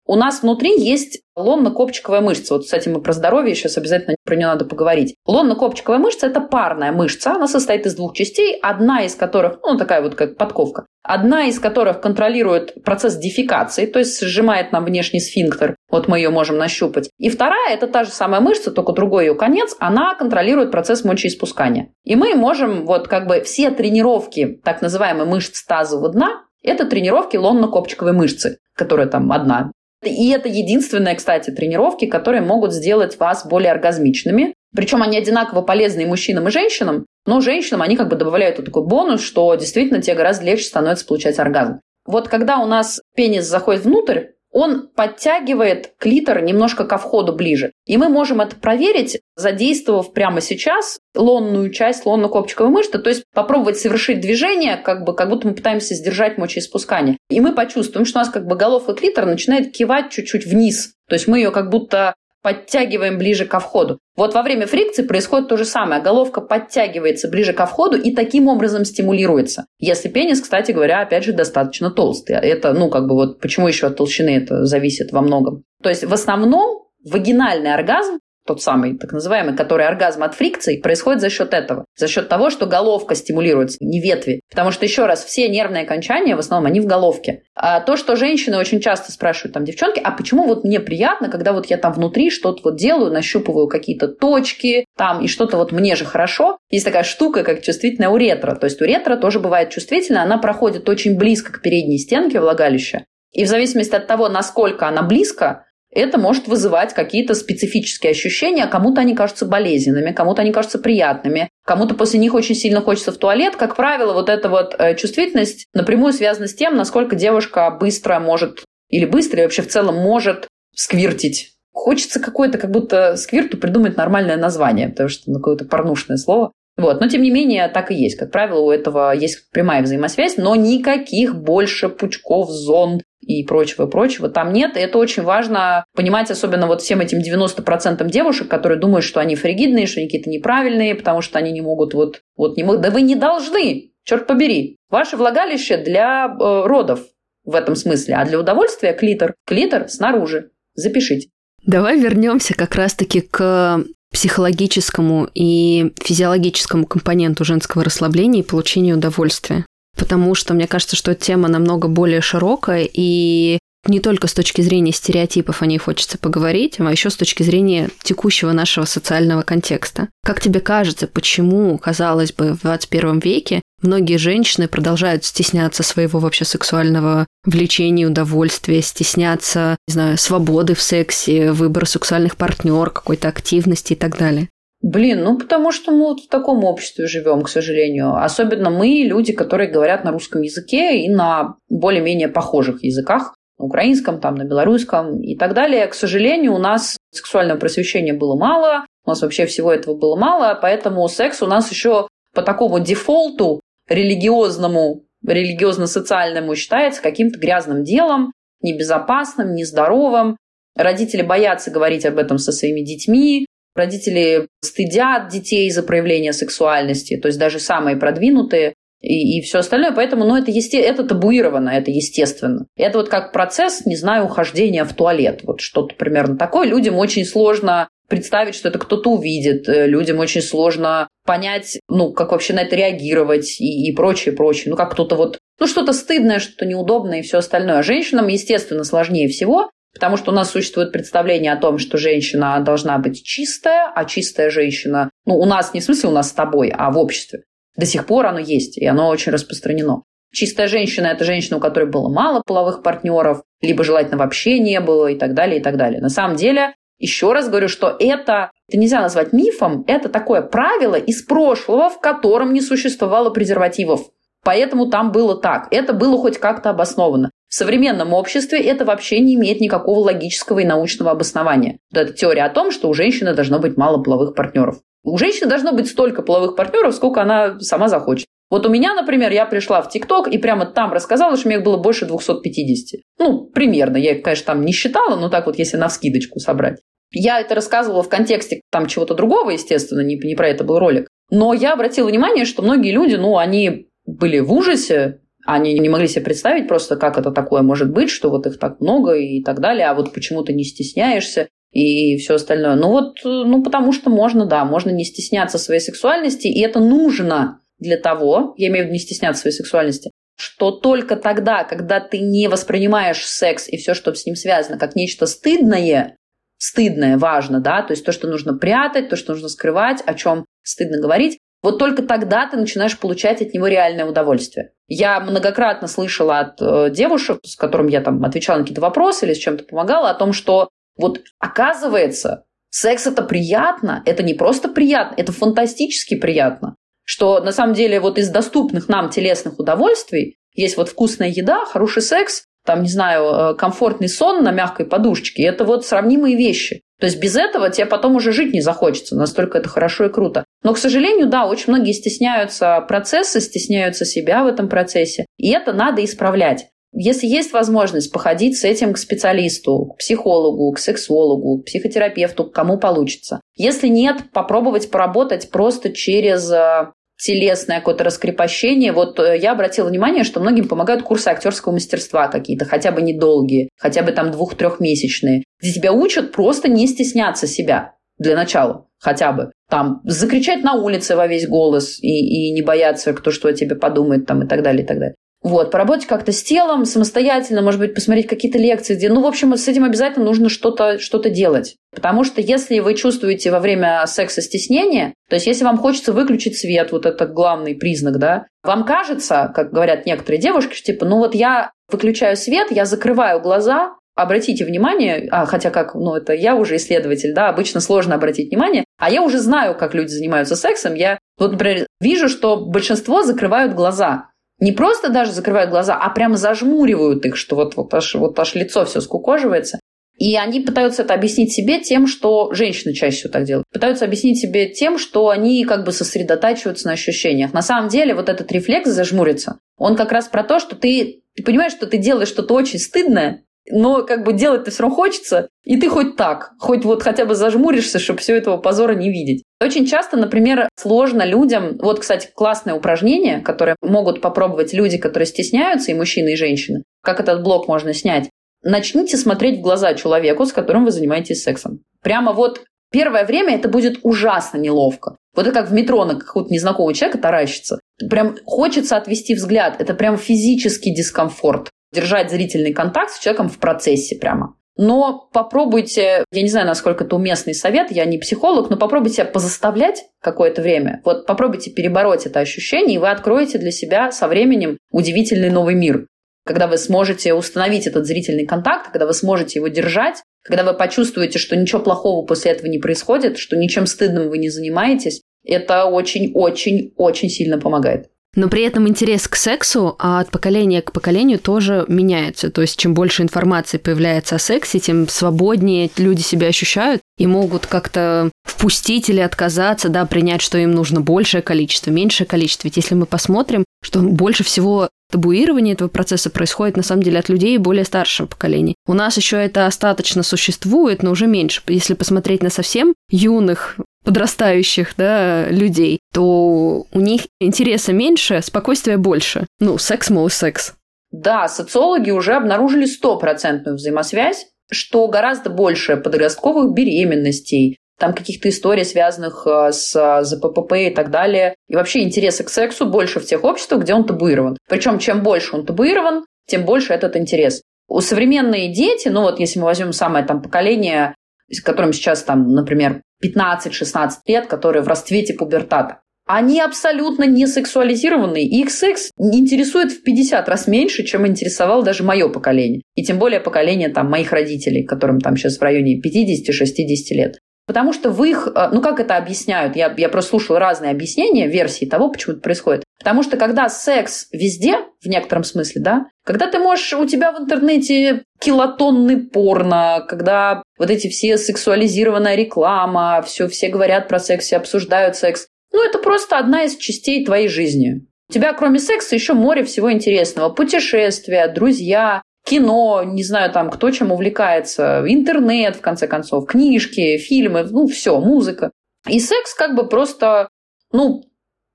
[SPEAKER 1] у нас внутри есть лонно-копчиковая мышца. Вот, кстати, мы про здоровье сейчас обязательно про нее надо поговорить. Лонно-копчиковая мышца – это парная мышца. Она состоит из двух частей, одна из которых, ну, такая вот как подковка, одна из которых контролирует процесс дефекации, то есть сжимает нам внешний сфинктер. Вот мы ее можем нащупать. И вторая – это та же самая мышца, только другой ее конец. Она контролирует процесс мочеиспускания. И мы можем вот как бы все тренировки так называемой мышц тазового дна это тренировки лонно-копчиковой мышцы, которая там одна и это единственные, кстати, тренировки, которые могут сделать вас более оргазмичными. Причем они одинаково полезны и мужчинам, и женщинам, но женщинам они как бы добавляют вот такой бонус, что действительно тебе гораздо легче становится получать оргазм. Вот когда у нас пенис заходит внутрь, он подтягивает клитор немножко ко входу ближе. И мы можем это проверить, задействовав прямо сейчас лонную часть лонно-копчиковой мышцы, то есть попробовать совершить движение, как, бы, как будто мы пытаемся сдержать мочеиспускание. И мы почувствуем, что у нас как бы головка клитора начинает кивать чуть-чуть вниз. То есть мы ее как будто подтягиваем ближе ко входу. Вот во время фрикции происходит то же самое. Головка подтягивается ближе ко входу и таким образом стимулируется. Если пенис, кстати говоря, опять же, достаточно толстый. Это, ну, как бы вот почему еще от толщины это зависит во многом. То есть в основном вагинальный оргазм тот самый так называемый, который оргазм от фрикций, происходит за счет этого. За счет того, что головка стимулируется, не ветви. Потому что, еще раз, все нервные окончания, в основном, они в головке. А то, что женщины очень часто спрашивают там девчонки, а почему вот мне приятно, когда вот я там внутри что-то вот делаю, нащупываю какие-то точки, там, и что-то вот мне же хорошо. Есть такая штука, как чувствительная уретра. То есть уретра тоже бывает чувствительная, она проходит очень близко к передней стенке влагалища. И в зависимости от того, насколько она близко, это может вызывать какие-то специфические ощущения. Кому-то они кажутся болезненными, кому-то они кажутся приятными, кому-то после них очень сильно хочется в туалет. Как правило, вот эта вот э, чувствительность напрямую связана с тем, насколько девушка быстро может, или быстро, и вообще в целом может сквиртить. Хочется какое-то, как будто сквирту придумать нормальное название, потому что ну, какое-то порнушное слово. Вот. Но, тем не менее, так и есть. Как правило, у этого есть прямая взаимосвязь, но никаких больше пучков, зон и прочего-прочего там нет. И это очень важно понимать, особенно вот всем этим 90% девушек, которые думают, что они фригидные, что они какие-то неправильные, потому что они не могут вот, вот не могут. Да вы не должны, черт побери. Ваше влагалище для э, родов в этом смысле, а для удовольствия клитор. Клитор снаружи. Запишите.
[SPEAKER 2] Давай вернемся как раз-таки к психологическому и физиологическому компоненту женского расслабления и получения удовольствия. Потому что мне кажется, что тема намного более широкая, и не только с точки зрения стереотипов о ней хочется поговорить, а еще с точки зрения текущего нашего социального контекста. Как тебе кажется, почему, казалось бы, в 21 веке многие женщины продолжают стесняться своего вообще сексуального влечения, удовольствия, стесняться, не знаю, свободы в сексе, выбора сексуальных партнер, какой-то активности и так далее?
[SPEAKER 1] Блин, ну потому что мы вот в таком обществе живем, к сожалению. Особенно мы, люди, которые говорят на русском языке и на более-менее похожих языках на украинском, там, на белорусском и так далее. К сожалению, у нас сексуального просвещения было мало, у нас вообще всего этого было мало, поэтому секс у нас еще по такому дефолту религиозному, религиозно-социальному считается каким-то грязным делом, небезопасным, нездоровым. Родители боятся говорить об этом со своими детьми, родители стыдят детей за проявление сексуальности, то есть даже самые продвинутые и, и все остальное. Поэтому, ну, это, есте... это табуировано, это естественно. Это вот как процесс, не знаю, ухождения в туалет. Вот что-то примерно такое. Людям очень сложно представить, что это кто-то увидит. Э, людям очень сложно понять, ну, как вообще на это реагировать и, и прочее, прочее. Ну, как кто-то вот, ну, что-то стыдное, что-то неудобное и все остальное. А женщинам, естественно, сложнее всего, потому что у нас существует представление о том, что женщина должна быть чистая, а чистая женщина, ну, у нас не в смысле у нас с тобой, а в обществе. До сих пор оно есть, и оно очень распространено. Чистая женщина – это женщина, у которой было мало половых партнеров, либо желательно вообще не было и так далее, и так далее. На самом деле, еще раз говорю, что это, это нельзя назвать мифом, это такое правило из прошлого, в котором не существовало презервативов. Поэтому там было так. Это было хоть как-то обосновано. В современном обществе это вообще не имеет никакого логического и научного обоснования. Вот эта теория о том, что у женщины должно быть мало половых партнеров. У женщины должно быть столько половых партнеров, сколько она сама захочет. Вот у меня, например, я пришла в ТикТок и прямо там рассказала, что у меня было больше 250. Ну, примерно. Я их, конечно, там не считала, но так вот, если на вскидочку собрать. Я это рассказывала в контексте там чего-то другого, естественно, не, не про это был ролик. Но я обратила внимание, что многие люди, ну, они были в ужасе Они не могли себе представить просто, как это такое может быть, что вот их так много и так далее, а вот почему ты не стесняешься и все остальное. Ну вот, ну потому что можно, да, можно не стесняться своей сексуальности, и это нужно для того, я имею в виду не стесняться своей сексуальности, что только тогда, когда ты не воспринимаешь секс и все, что с ним связано, как нечто стыдное, стыдное важно, да, то есть то, что нужно прятать, то, что нужно скрывать, о чем стыдно говорить, вот только тогда ты начинаешь получать от него реальное удовольствие. Я многократно слышала от э, девушек, с которыми я там отвечала на какие-то вопросы или с чем-то помогала, о том, что вот оказывается, секс это приятно, это не просто приятно, это фантастически приятно что на самом деле вот из доступных нам телесных удовольствий есть вот вкусная еда, хороший секс, там, не знаю, э, комфортный сон на мягкой подушечке. Это вот сравнимые вещи. То есть без этого тебе потом уже жить не захочется, настолько это хорошо и круто. Но, к сожалению, да, очень многие стесняются процесса, стесняются себя в этом процессе. И это надо исправлять. Если есть возможность походить с этим к специалисту, к психологу, к сексологу, к психотерапевту, к кому получится. Если нет, попробовать поработать просто через э, телесное какое-то раскрепощение. Вот э, я обратила внимание, что многим помогают курсы актерского мастерства какие-то, хотя бы недолгие, хотя бы там двух-трехмесячные, где тебя учат просто не стесняться себя для начала хотя бы. Там закричать на улице во весь голос и, и не бояться, кто что о тебе подумает там и так далее, и так далее. Вот, поработать как-то с телом самостоятельно, может быть, посмотреть какие-то лекции, где, ну, в общем, с этим обязательно нужно что-то что делать. Потому что если вы чувствуете во время секса стеснение, то есть если вам хочется выключить свет, вот это главный признак, да, вам кажется, как говорят некоторые девушки, что типа, ну вот я выключаю свет, я закрываю глаза, обратите внимание, а, хотя как, ну это я уже исследователь, да, обычно сложно обратить внимание, а я уже знаю, как люди занимаются сексом, я вот, например, вижу, что большинство закрывают глаза, не просто даже закрывают глаза, а прямо зажмуривают их, что вот, вот, аж, вот аж лицо все скукоживается. И они пытаются это объяснить себе тем, что женщины чаще всего так делают. Пытаются объяснить себе тем, что они как бы сосредотачиваются на ощущениях. На самом деле вот этот рефлекс зажмуриться, он как раз про то, что ты, ты понимаешь, что ты делаешь что-то очень стыдное, но как бы делать-то все равно хочется, и ты хоть так, хоть вот хотя бы зажмуришься, чтобы все этого позора не видеть. Очень часто, например, сложно людям, вот, кстати, классное упражнение, которое могут попробовать люди, которые стесняются, и мужчины, и женщины, как этот блок можно снять. Начните смотреть в глаза человеку, с которым вы занимаетесь сексом. Прямо вот первое время это будет ужасно неловко. Вот это как в метро на какого-то незнакомого человека таращится. Прям хочется отвести взгляд. Это прям физический дискомфорт держать зрительный контакт с человеком в процессе прямо. Но попробуйте, я не знаю, насколько это уместный совет, я не психолог, но попробуйте позаставлять какое-то время. Вот попробуйте перебороть это ощущение, и вы откроете для себя со временем удивительный новый мир. Когда вы сможете установить этот зрительный контакт, когда вы сможете его держать, когда вы почувствуете, что ничего плохого после этого не происходит, что ничем стыдным вы не занимаетесь, это очень-очень-очень сильно помогает.
[SPEAKER 2] Но при этом интерес к сексу а от поколения к поколению тоже меняется. То есть чем больше информации появляется о сексе, тем свободнее люди себя ощущают и могут как-то впустить или отказаться, да, принять, что им нужно большее количество, меньшее количество. Ведь если мы посмотрим, что больше всего табуирование этого процесса происходит на самом деле от людей более старшего поколения. У нас еще это остаточно существует, но уже меньше. Если посмотреть на совсем юных подрастающих да, людей, то у них интереса меньше, спокойствия больше. Ну, секс, мол, секс.
[SPEAKER 1] Да, социологи уже обнаружили стопроцентную взаимосвязь, что гораздо больше подростковых беременностей, там каких-то историй, связанных э, с ЗППП и так далее. И вообще интереса к сексу больше в тех обществах, где он табуирован. Причем чем больше он табуирован, тем больше этот интерес. У современные дети, ну вот если мы возьмем самое там поколение, которым сейчас там, например, 15-16 лет, которые в расцвете пубертата, они абсолютно не сексуализированные, и их секс интересует в 50 раз меньше, чем интересовал даже мое поколение. И тем более поколение там, моих родителей, которым там сейчас в районе 50-60 лет. Потому что в их, э, ну как это объясняют, я, я просто слушала разные объяснения, версии того, почему это происходит. Потому что когда секс везде, в некотором смысле, да, когда ты можешь, у тебя в интернете килотонны порно, когда вот эти все сексуализированная реклама, все, все говорят про секс, все обсуждают секс, ну это просто одна из частей твоей жизни. У тебя, кроме секса, еще море всего интересного. Путешествия, друзья, кино, не знаю там, кто чем увлекается, интернет, в конце концов, книжки, фильмы, ну, все, музыка. И секс как бы просто, ну,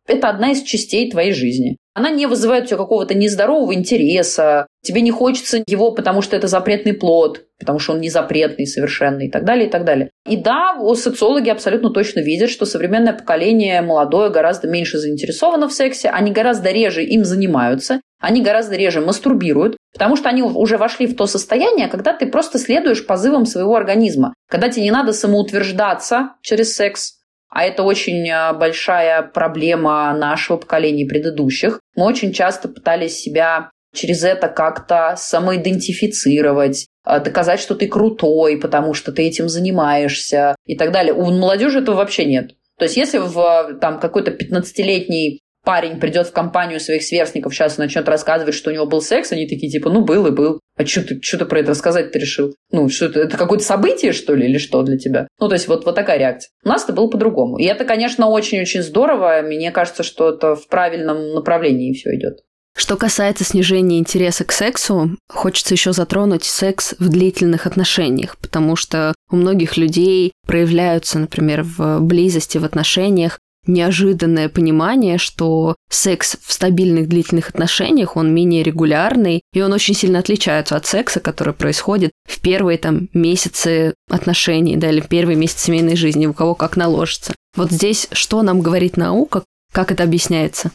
[SPEAKER 1] это одна из частей твоей жизни. Она не вызывает у тебя какого-то нездорового интереса, тебе не хочется его, потому что это запретный плод, потому что он не запретный совершенно и так далее, и так далее. И да, социологи абсолютно точно видят, что современное поколение молодое гораздо меньше заинтересовано в сексе, они гораздо реже им занимаются, они гораздо реже мастурбируют, потому что они уже вошли в то состояние, когда ты просто следуешь позывам своего организма, когда тебе не надо самоутверждаться через секс, а это очень а, большая проблема нашего поколения и предыдущих. Мы очень часто пытались себя через это как-то самоидентифицировать, а, доказать, что ты крутой, потому что ты этим занимаешься и так далее. У молодежи этого вообще нет. То есть если в там, какой-то 15-летний парень придет в компанию своих сверстников, сейчас начнет рассказывать, что у него был секс, они такие типа, ну был и был. А что ты, что ты про это рассказать ты решил? Ну, что это, это какое-то событие, что ли, или что для тебя? Ну, то есть вот, вот такая реакция. У нас это было по-другому. И это, конечно, очень-очень здорово. Мне кажется, что это в правильном направлении все идет.
[SPEAKER 2] Что касается снижения интереса к сексу, хочется еще затронуть секс в длительных отношениях, потому что у многих людей проявляются, например, в близости, в отношениях неожиданное понимание, что секс в стабильных длительных отношениях, он менее регулярный, и он очень сильно отличается от секса, который происходит в первые там месяцы отношений, да, или в первые месяцы семейной жизни, у кого как наложится. Вот здесь что нам говорит наука, как это объясняется?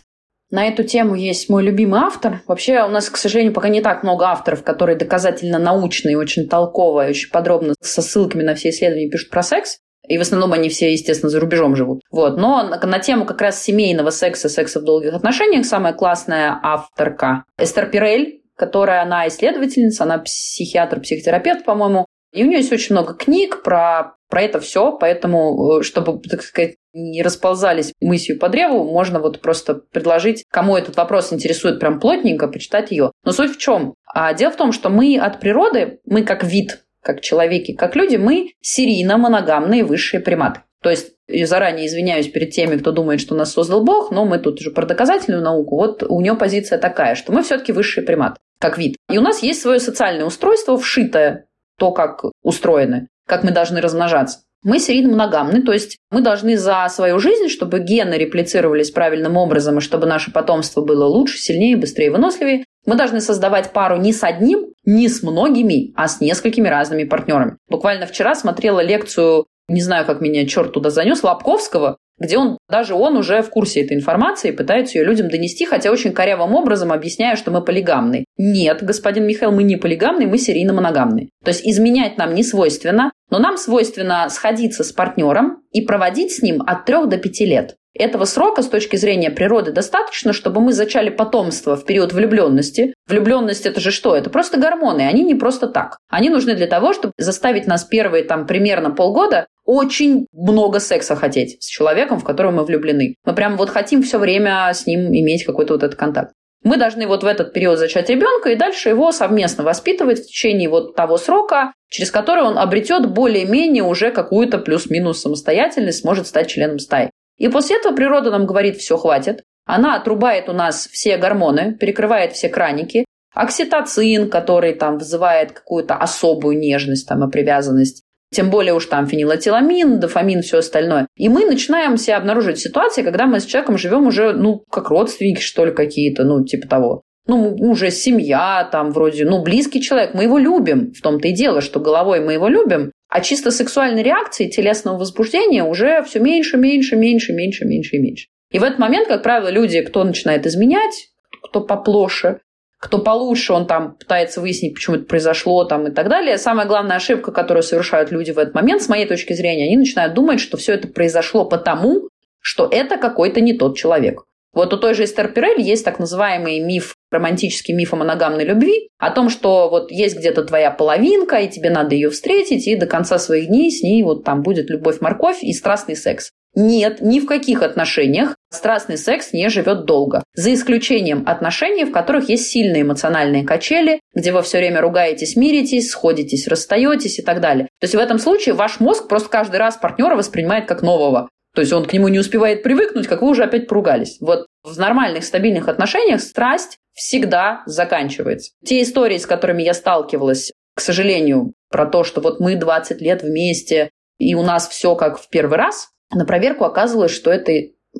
[SPEAKER 1] На эту тему есть мой любимый автор. Вообще у нас, к сожалению, пока не так много авторов, которые доказательно научные, очень толково и очень подробно со ссылками на все исследования пишут про секс. И в основном они все, естественно, за рубежом живут. Вот. Но на, на тему как раз семейного секса, секса в долгих отношениях самая классная авторка Эстер Пирель, которая она исследовательница, она психиатр, психотерапевт, по-моему. И у нее есть очень много книг про, про это все, поэтому, э, чтобы, так сказать, не расползались мысью по древу, можно вот просто предложить, кому этот вопрос интересует прям плотненько, почитать ее. Но суть в чем? А дело в том, что мы от природы, мы как вид как человеки, как люди, мы серийно-моногамные высшие приматы. То есть я заранее извиняюсь перед теми, кто думает, что нас создал Бог, но мы тут уже про доказательную науку. Вот у него позиция такая, что мы все-таки высшие приматы, как вид. И у нас есть свое социальное устройство, вшитое, то, как устроены, как мы должны размножаться. Мы серийно моногамны, то есть мы должны за свою жизнь, чтобы гены реплицировались правильным образом, и чтобы наше потомство было лучше, сильнее, быстрее, выносливее, мы должны создавать пару не с одним, не с многими, а с несколькими разными партнерами. Буквально вчера смотрела лекцию, не знаю, как меня черт туда занес, Лобковского, где он, даже он уже в курсе этой информации, пытается ее людям донести, хотя очень корявым образом объясняя, что мы полигамны. Нет, господин Михаил, мы не полигамны, мы серийно моногамны. То есть изменять нам не свойственно, но нам свойственно сходиться с партнером и проводить с ним от 3 до 5 лет. Этого срока с точки зрения природы достаточно, чтобы мы зачали потомство в период влюбленности. Влюбленность это же что? Это просто гормоны, они не просто так. Они нужны для того, чтобы заставить нас первые там примерно полгода очень много секса хотеть с человеком, в которого мы влюблены. Мы прям вот хотим все время с ним иметь какой-то вот этот контакт. Мы должны вот в этот период зачать ребенка и дальше его совместно воспитывать в течение вот того срока, через который он обретет более-менее уже какую-то плюс-минус самостоятельность, сможет стать членом стаи. И после этого природа нам говорит, все, хватит. Она отрубает у нас все гормоны, перекрывает все краники. Окситоцин, который там вызывает какую-то особую нежность там, и привязанность. Тем более уж там фенилэтиламин, дофамин, все остальное. И мы начинаем себя обнаруживать ситуации, когда мы с человеком живем уже, ну, как родственники, что ли, какие-то, ну, типа того. Ну, уже семья, там, вроде, ну, близкий человек, мы его любим. В том-то и дело, что головой мы его любим, а чисто сексуальной реакции, телесного возбуждения уже все меньше, меньше, меньше, меньше, меньше и меньше. И в этот момент, как правило, люди, кто начинает изменять, кто поплоше, кто получше, он там пытается выяснить, почему это произошло там, и так далее. Самая главная ошибка, которую совершают люди в этот момент, с моей точки зрения, они начинают думать, что все это произошло потому, что это какой-то не тот человек. Вот у той же Эстер Пирель есть так называемый миф, романтический миф о моногамной любви, о том, что вот есть где-то твоя половинка, и тебе надо ее встретить, и до конца своих дней с ней вот там будет любовь-морковь и страстный секс. Нет, ни в каких отношениях страстный секс не живет долго. За исключением отношений, в которых есть сильные эмоциональные качели, где вы все время ругаетесь, миритесь, сходитесь, расстаетесь и так далее. То есть в этом случае ваш мозг просто каждый раз партнера воспринимает как нового. То есть он к нему не успевает привыкнуть, как вы уже опять поругались. Вот в нормальных, стабильных отношениях страсть всегда заканчивается. Те истории, с которыми я сталкивалась, к сожалению, про то, что вот мы 20 лет вместе, и у нас все как в первый раз, на проверку оказывалось, что это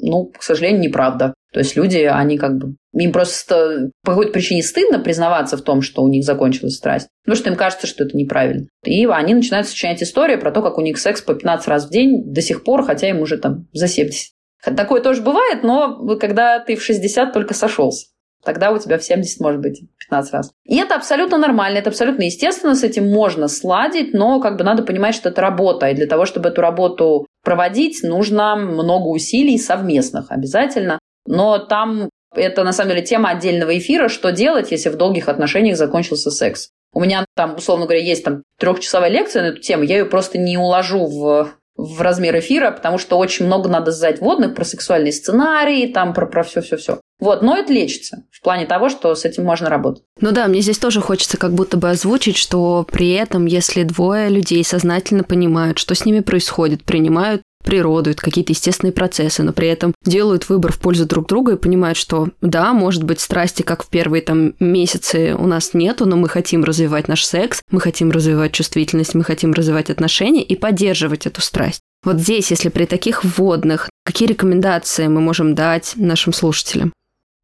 [SPEAKER 1] ну, к сожалению, неправда. То есть люди, они как бы... Им просто по какой-то причине стыдно признаваться в том, что у них закончилась страсть. Потому что им кажется, что это неправильно. И они начинают сочинять истории про то, как у них секс по 15 раз в день до сих пор, хотя им уже там за 70. Такое тоже бывает, но когда ты в 60 только сошелся. Тогда у тебя в 70 может быть 15 раз. И это абсолютно нормально, это абсолютно естественно, с этим можно сладить, но как бы надо понимать, что это работа. И для того, чтобы эту работу проводить, нужно много усилий совместных обязательно. Но там это на самом деле тема отдельного эфира, что делать, если в долгих отношениях закончился секс. У меня там, условно говоря, есть там трехчасовая лекция на эту тему, я ее просто не уложу в в размер эфира, потому что очень много надо сдать водных про сексуальные сценарии, там про, про все-все-все. Вот, но это лечится в плане того, что с этим можно работать.
[SPEAKER 2] Ну да, мне здесь тоже хочется как будто бы озвучить, что при этом, если двое людей сознательно понимают, что с ними происходит, принимают природу, это какие-то естественные процессы, но при этом делают выбор в пользу друг друга и понимают, что да, может быть, страсти, как в первые там месяцы у нас нету, но мы хотим развивать наш секс, мы хотим развивать чувствительность, мы хотим развивать отношения и поддерживать эту страсть. Вот здесь, если при таких вводных, какие рекомендации мы можем дать нашим слушателям?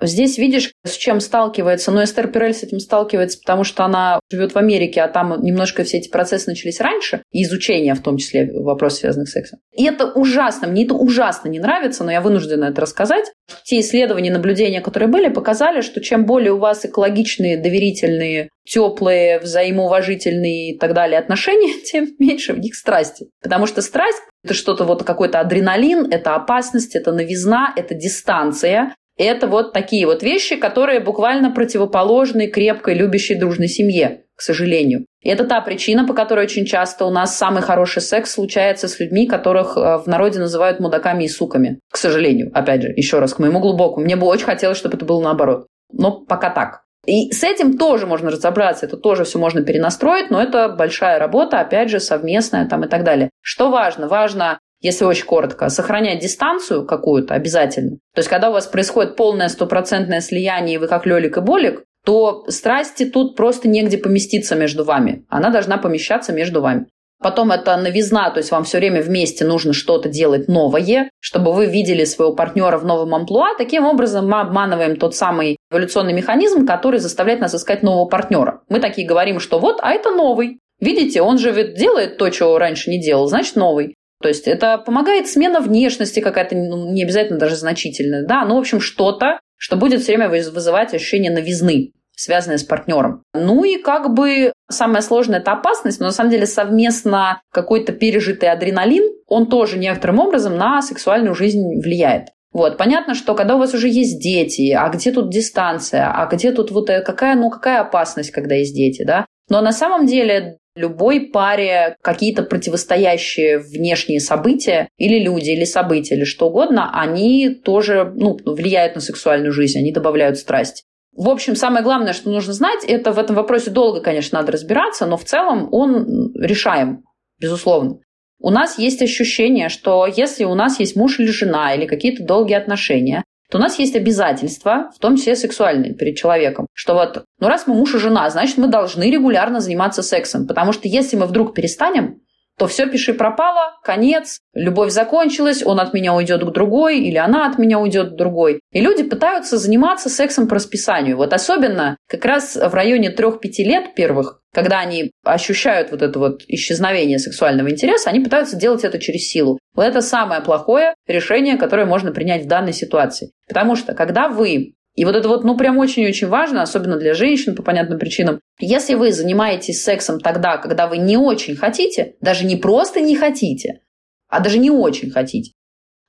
[SPEAKER 1] Здесь видишь, с чем сталкивается. Но Эстер Перель с этим сталкивается, потому что она живет в Америке, а там немножко все эти процессы начались раньше, и изучение в том числе вопросов, связанных с сексом. И это ужасно, мне это ужасно не нравится, но я вынуждена это рассказать. Те исследования, наблюдения, которые были, показали, что чем более у вас экологичные, доверительные, теплые, взаимоуважительные и так далее отношения, тем меньше в них страсти. Потому что страсть – это что-то вот какой-то адреналин, это опасность, это новизна, это дистанция, это вот такие вот вещи, которые буквально противоположны крепкой, любящей, дружной семье, к сожалению. И это та причина, по которой очень часто у нас самый хороший секс случается с людьми, которых э, в народе называют мудаками и суками. К сожалению, опять же, еще раз, к моему глубокому. Мне бы очень хотелось, чтобы это было наоборот. Но пока так. И с этим тоже можно разобраться, это тоже все можно перенастроить, но это большая работа, опять же, совместная там и так далее. Что важно? Важно если очень коротко, сохранять дистанцию какую-то обязательно. То есть, когда у вас происходит полное стопроцентное слияние, и вы как Лёлик и Болик, то страсти тут просто негде поместиться между вами. Она должна помещаться между вами. Потом это новизна, то есть вам все время вместе нужно что-то делать новое, чтобы вы видели своего партнера в новом амплуа. Таким образом мы обманываем тот самый эволюционный механизм, который заставляет нас искать нового партнера. Мы такие говорим, что вот, а это новый. Видите, он же делает то, чего раньше не делал, значит новый. То есть это помогает смена внешности какая-то, ну, не обязательно даже значительная, да, ну, в общем, что-то, что будет все время вызывать ощущение новизны, связанное с партнером. Ну и как бы самое сложное – это опасность, но на самом деле совместно какой-то пережитый адреналин, он тоже некоторым образом на сексуальную жизнь влияет. Вот, понятно, что когда у вас уже есть дети, а где тут дистанция, а где тут вот э, какая, ну, какая опасность, когда есть дети, да? Но на самом деле любой паре какие-то противостоящие внешние события или люди, или события, или что угодно, они тоже ну, влияют на сексуальную жизнь, они добавляют страсть. В общем, самое главное, что нужно знать, это в этом вопросе долго, конечно, надо разбираться, но в целом он решаем, безусловно. У нас есть ощущение, что если у нас есть муж или жена или какие-то долгие отношения, то у нас есть обязательства, в том числе сексуальные, перед человеком. Что вот, ну раз мы муж и жена, значит, мы должны регулярно заниматься сексом. Потому что если мы вдруг перестанем, то все пиши пропало, конец, любовь закончилась, он от меня уйдет к другой, или она от меня уйдет к другой. И люди пытаются заниматься сексом по расписанию. Вот особенно как раз в районе 3-5 лет первых, когда они ощущают вот это вот исчезновение сексуального интереса, они пытаются делать это через силу. Вот это самое плохое решение, которое можно принять в данной ситуации. Потому что когда вы и вот это вот, ну, прям очень-очень важно, особенно для женщин по понятным причинам. Если вы занимаетесь сексом тогда, когда вы не очень хотите, даже не просто не хотите, а даже не очень хотите,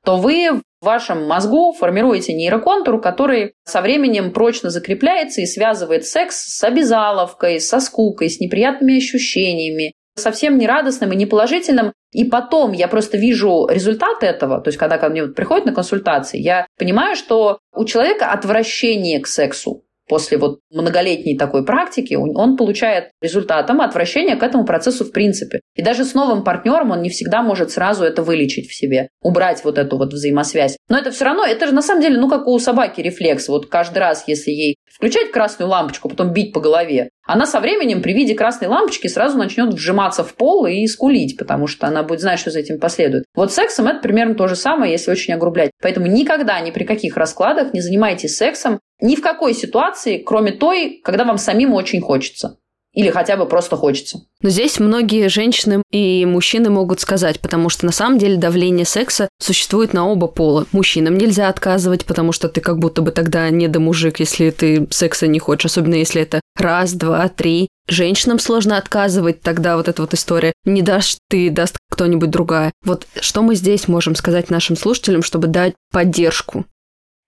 [SPEAKER 1] то вы в вашем мозгу формируете нейроконтур, который со временем прочно закрепляется и связывает секс с обязаловкой, со скукой, с неприятными ощущениями, совсем не радостным и не положительным. И потом я просто вижу результат этого, то есть когда ко мне вот приходят на консультации, я понимаю, что у человека отвращение к сексу. После вот многолетней такой практики, он получает результатом отвращение к этому процессу в принципе. И даже с новым партнером он не всегда может сразу это вылечить в себе, убрать вот эту вот взаимосвязь. Но это все равно, это же на самом деле, ну как у собаки рефлекс. Вот каждый раз, если ей включать красную лампочку, потом бить по голове, она со временем при виде красной лампочки сразу начнет вжиматься в пол и скулить, потому что она будет знать, что за этим последует. Вот сексом это примерно то же самое, если очень огрублять. Поэтому никогда, ни при каких раскладах не занимайтесь сексом ни в какой ситуации, кроме той, когда вам самим очень хочется. Или хотя бы просто хочется.
[SPEAKER 2] Но здесь многие женщины и мужчины могут сказать, потому что на самом деле давление секса существует на оба пола. Мужчинам нельзя отказывать, потому что ты как будто бы тогда не до мужик, если ты секса не хочешь, особенно если это раз, два, три. Женщинам сложно отказывать, тогда вот эта вот история. Не дашь ты, даст кто-нибудь другая. Вот что мы здесь можем сказать нашим слушателям, чтобы дать поддержку?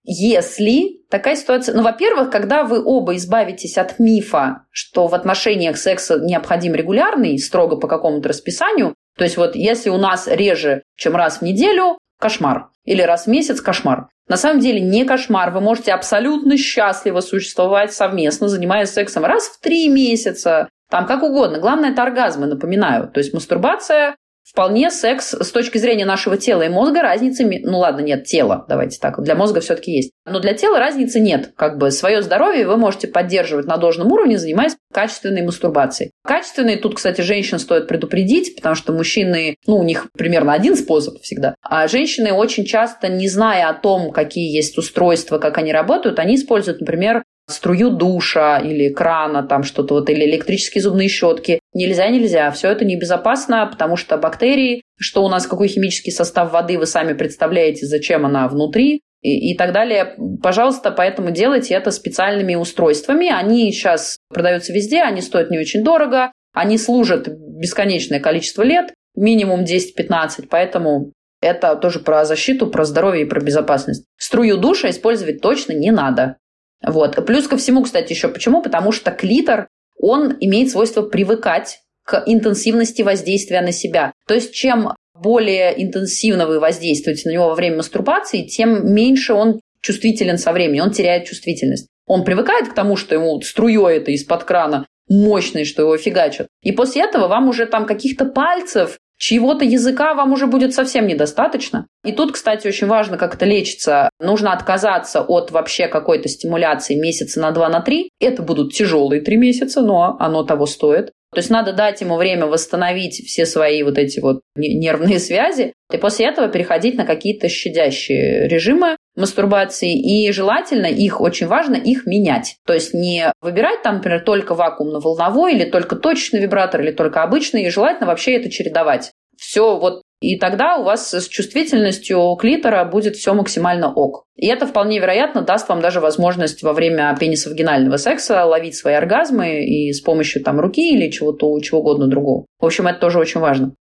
[SPEAKER 1] Если такая ситуация... Ну, во-первых, когда вы оба избавитесь от мифа, что в отношениях секса необходим регулярный, строго по какому-то расписанию, то есть вот если у нас реже, чем раз в неделю, кошмар. Или раз в месяц кошмар. На самом деле не кошмар. Вы можете абсолютно счастливо существовать совместно, занимаясь сексом раз в три месяца. Там как угодно. Главное – это оргазмы, напоминаю. То есть мастурбация Вполне секс с точки зрения нашего тела и мозга разницы, ну ладно, нет, тела, давайте так, для мозга все-таки есть. Но для тела разницы нет. Как бы свое здоровье вы можете поддерживать на должном уровне, занимаясь качественной мастурбацией. Качественной тут, кстати, женщин стоит предупредить, потому что мужчины, ну, у них примерно один способ всегда. А женщины очень часто, не зная о том, какие есть устройства, как они работают, они используют, например, струю душа или крана, там что-то вот, или электрические зубные щетки. Нельзя, нельзя. Все это небезопасно, потому что бактерии, что у нас, какой химический состав воды, вы сами представляете, зачем она внутри, и, и так далее. Пожалуйста, поэтому делайте это специальными устройствами. Они сейчас продаются везде, они стоят не очень дорого, они служат бесконечное количество лет, минимум 10-15, поэтому это тоже про защиту, про здоровье и про безопасность. Струю душа использовать точно не надо. Вот. Плюс ко всему, кстати, еще почему? Потому что клитор, он имеет свойство привыкать к интенсивности воздействия на себя. То есть чем более интенсивно вы воздействуете на него во время мастурбации, тем меньше он чувствителен со временем, он теряет чувствительность. Он привыкает к тому, что ему струей это из-под крана мощный, что его фигачат. И после этого вам уже там каких-то пальцев Чьего-то языка вам уже будет совсем недостаточно. И тут, кстати, очень важно, как это лечится. Нужно отказаться от вообще какой-то стимуляции месяца на два, на три. Это будут тяжелые три месяца, но оно того стоит. То есть надо дать ему время восстановить все свои вот эти вот нервные связи, и после этого переходить на какие-то щадящие режимы мастурбации, и желательно их, очень важно их менять. То есть не выбирать там, например, только вакуумно-волновой, или только точечный вибратор, или только обычный, и желательно вообще это чередовать. Все вот и тогда у вас с чувствительностью клитора будет все максимально ок. И это вполне вероятно даст вам даже возможность во время пенисовагинального секса ловить свои оргазмы и с помощью там руки или чего-то, чего угодно другого. В общем, это тоже очень важно.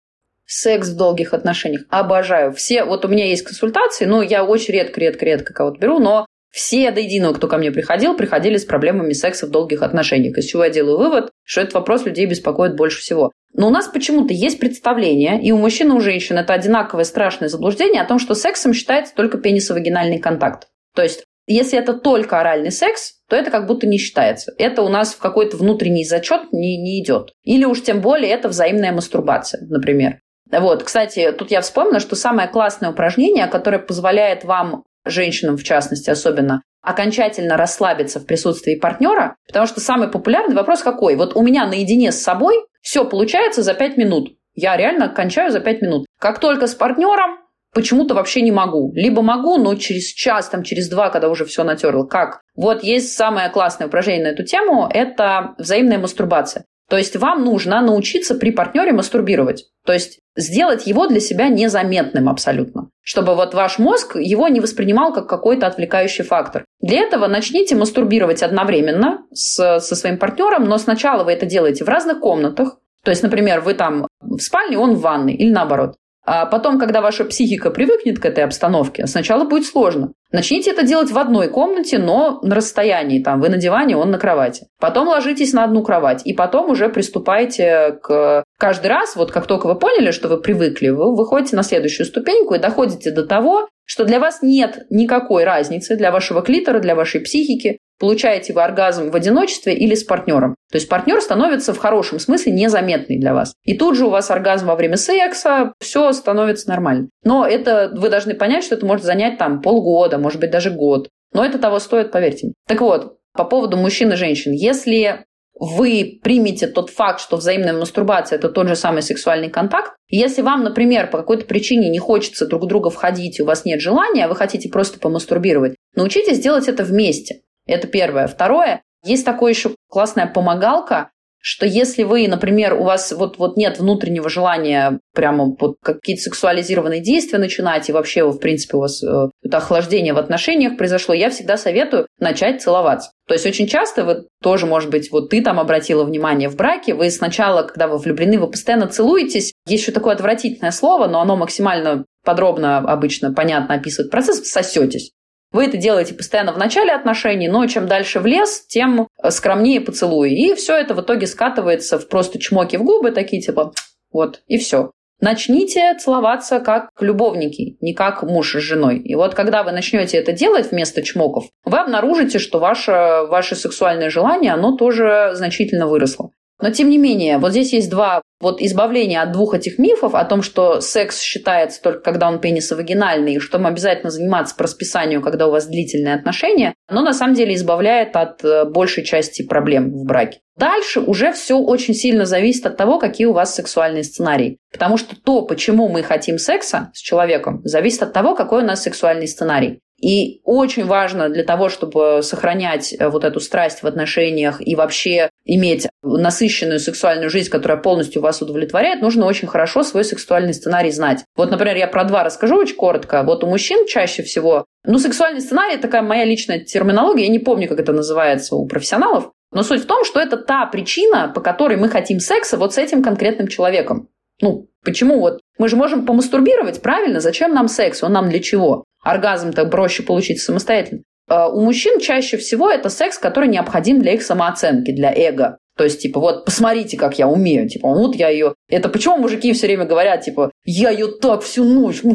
[SPEAKER 1] Секс в долгих отношениях. Обожаю. Все, вот у меня есть консультации, ну, я очень редко-редко-редко кого-то беру, но все до единого, кто ко мне приходил, приходили с проблемами секса в долгих отношениях. Из чего я делаю вывод, что этот вопрос людей беспокоит больше всего. Но у нас почему-то есть представление, и у мужчин, и у женщин это одинаковое страшное заблуждение о том, что сексом считается только пенисовагинальный контакт. То есть, если это только оральный секс, то это как будто не считается. Это у нас в какой-то внутренний зачет не, не идет. Или уж тем более это взаимная мастурбация, например. Вот, кстати, тут я вспомнила, что самое классное упражнение, которое позволяет вам, женщинам в частности особенно, окончательно расслабиться в присутствии партнера, потому что самый популярный вопрос какой? Вот у меня наедине с собой все получается за 5 минут. Я реально кончаю за 5 минут. Как только с партнером, почему-то вообще не могу. Либо могу, но через час, там, через два, когда уже все натерло. Как? Вот есть самое классное упражнение на эту тему – это взаимная мастурбация. То есть вам нужно научиться при партнере мастурбировать. То есть сделать его для себя незаметным абсолютно. Чтобы вот ваш мозг его не воспринимал как какой-то отвлекающий фактор. Для этого начните мастурбировать одновременно с, со своим партнером, но сначала вы это делаете в разных комнатах. То есть, например, вы там в спальне, он в ванной, или наоборот. А потом, когда ваша психика привыкнет к этой обстановке, сначала будет сложно. Начните это делать в одной комнате, но на расстоянии. Там вы на диване, он на кровати. Потом ложитесь на одну кровать. И потом уже приступайте к... Каждый раз, вот как только вы поняли, что вы привыкли, вы выходите на следующую ступеньку и доходите до того, что для вас нет никакой разницы, для вашего клитора, для вашей психики, получаете вы оргазм в одиночестве или с партнером. То есть партнер становится в хорошем смысле незаметный для вас. И тут же у вас оргазм во время секса, все становится нормально. Но это вы должны понять, что это может занять там полгода, может быть даже год. Но это того стоит, поверьте мне. Так вот, по поводу мужчин и женщин. Если вы примете тот факт, что взаимная мастурбация – это тот же самый сексуальный контакт. Если вам, например, по какой-то причине не хочется друг друга входить, и у вас нет желания, а вы хотите просто помастурбировать, научитесь делать это вместе. Это первое. Второе, есть такое еще классная помогалка, что если вы, например, у вас вот, вот нет внутреннего желания прямо вот какие-то сексуализированные действия начинать, и вообще, в принципе, у вас э, это охлаждение в отношениях произошло, я всегда советую начать целоваться. То есть очень часто вы тоже, может быть, вот ты там обратила внимание в браке, вы сначала, когда вы влюблены, вы постоянно целуетесь. Есть еще такое отвратительное слово, но оно максимально подробно, обычно, понятно описывает процесс, сосетесь. Вы это делаете постоянно в начале отношений, но чем дальше в лес, тем скромнее поцелуи. И все это в итоге скатывается в просто чмоки в губы, такие типа вот, и все. Начните целоваться как любовники, не как муж с женой. И вот когда вы начнете это делать вместо чмоков, вы обнаружите, что ваше, ваше сексуальное желание, оно тоже значительно выросло. Но тем не менее, вот здесь есть два вот избавления от двух этих мифов о том, что секс считается только когда он пенисовагинальный, и что им обязательно заниматься по расписанию, когда у вас длительные отношения, но на самом деле избавляет от э, большей части проблем в браке. Дальше уже все очень сильно зависит от того, какие у вас сексуальные сценарии. Потому что то, почему мы хотим секса с человеком, зависит от того, какой у нас сексуальный сценарий. И очень важно для того, чтобы сохранять э, вот эту страсть в отношениях и вообще иметь насыщенную сексуальную жизнь, которая полностью вас удовлетворяет, нужно очень хорошо свой сексуальный сценарий знать. Вот, например, я про два расскажу очень коротко. Вот у мужчин чаще всего, ну, сексуальный сценарий – такая моя личная терминология, я не помню, как это называется у профессионалов, но суть в том, что это та причина, по которой мы хотим секса вот с этим конкретным человеком. Ну, почему вот? Мы же можем помастурбировать, правильно? Зачем нам секс? Он нам для чего? Оргазм-то проще получить самостоятельно. А, у мужчин чаще всего это секс, который необходим для их самооценки, для эго. То есть, типа, вот, посмотрите, как я умею. Типа, вот я ее... Это почему мужики все время говорят, типа, я ее так всю ночь...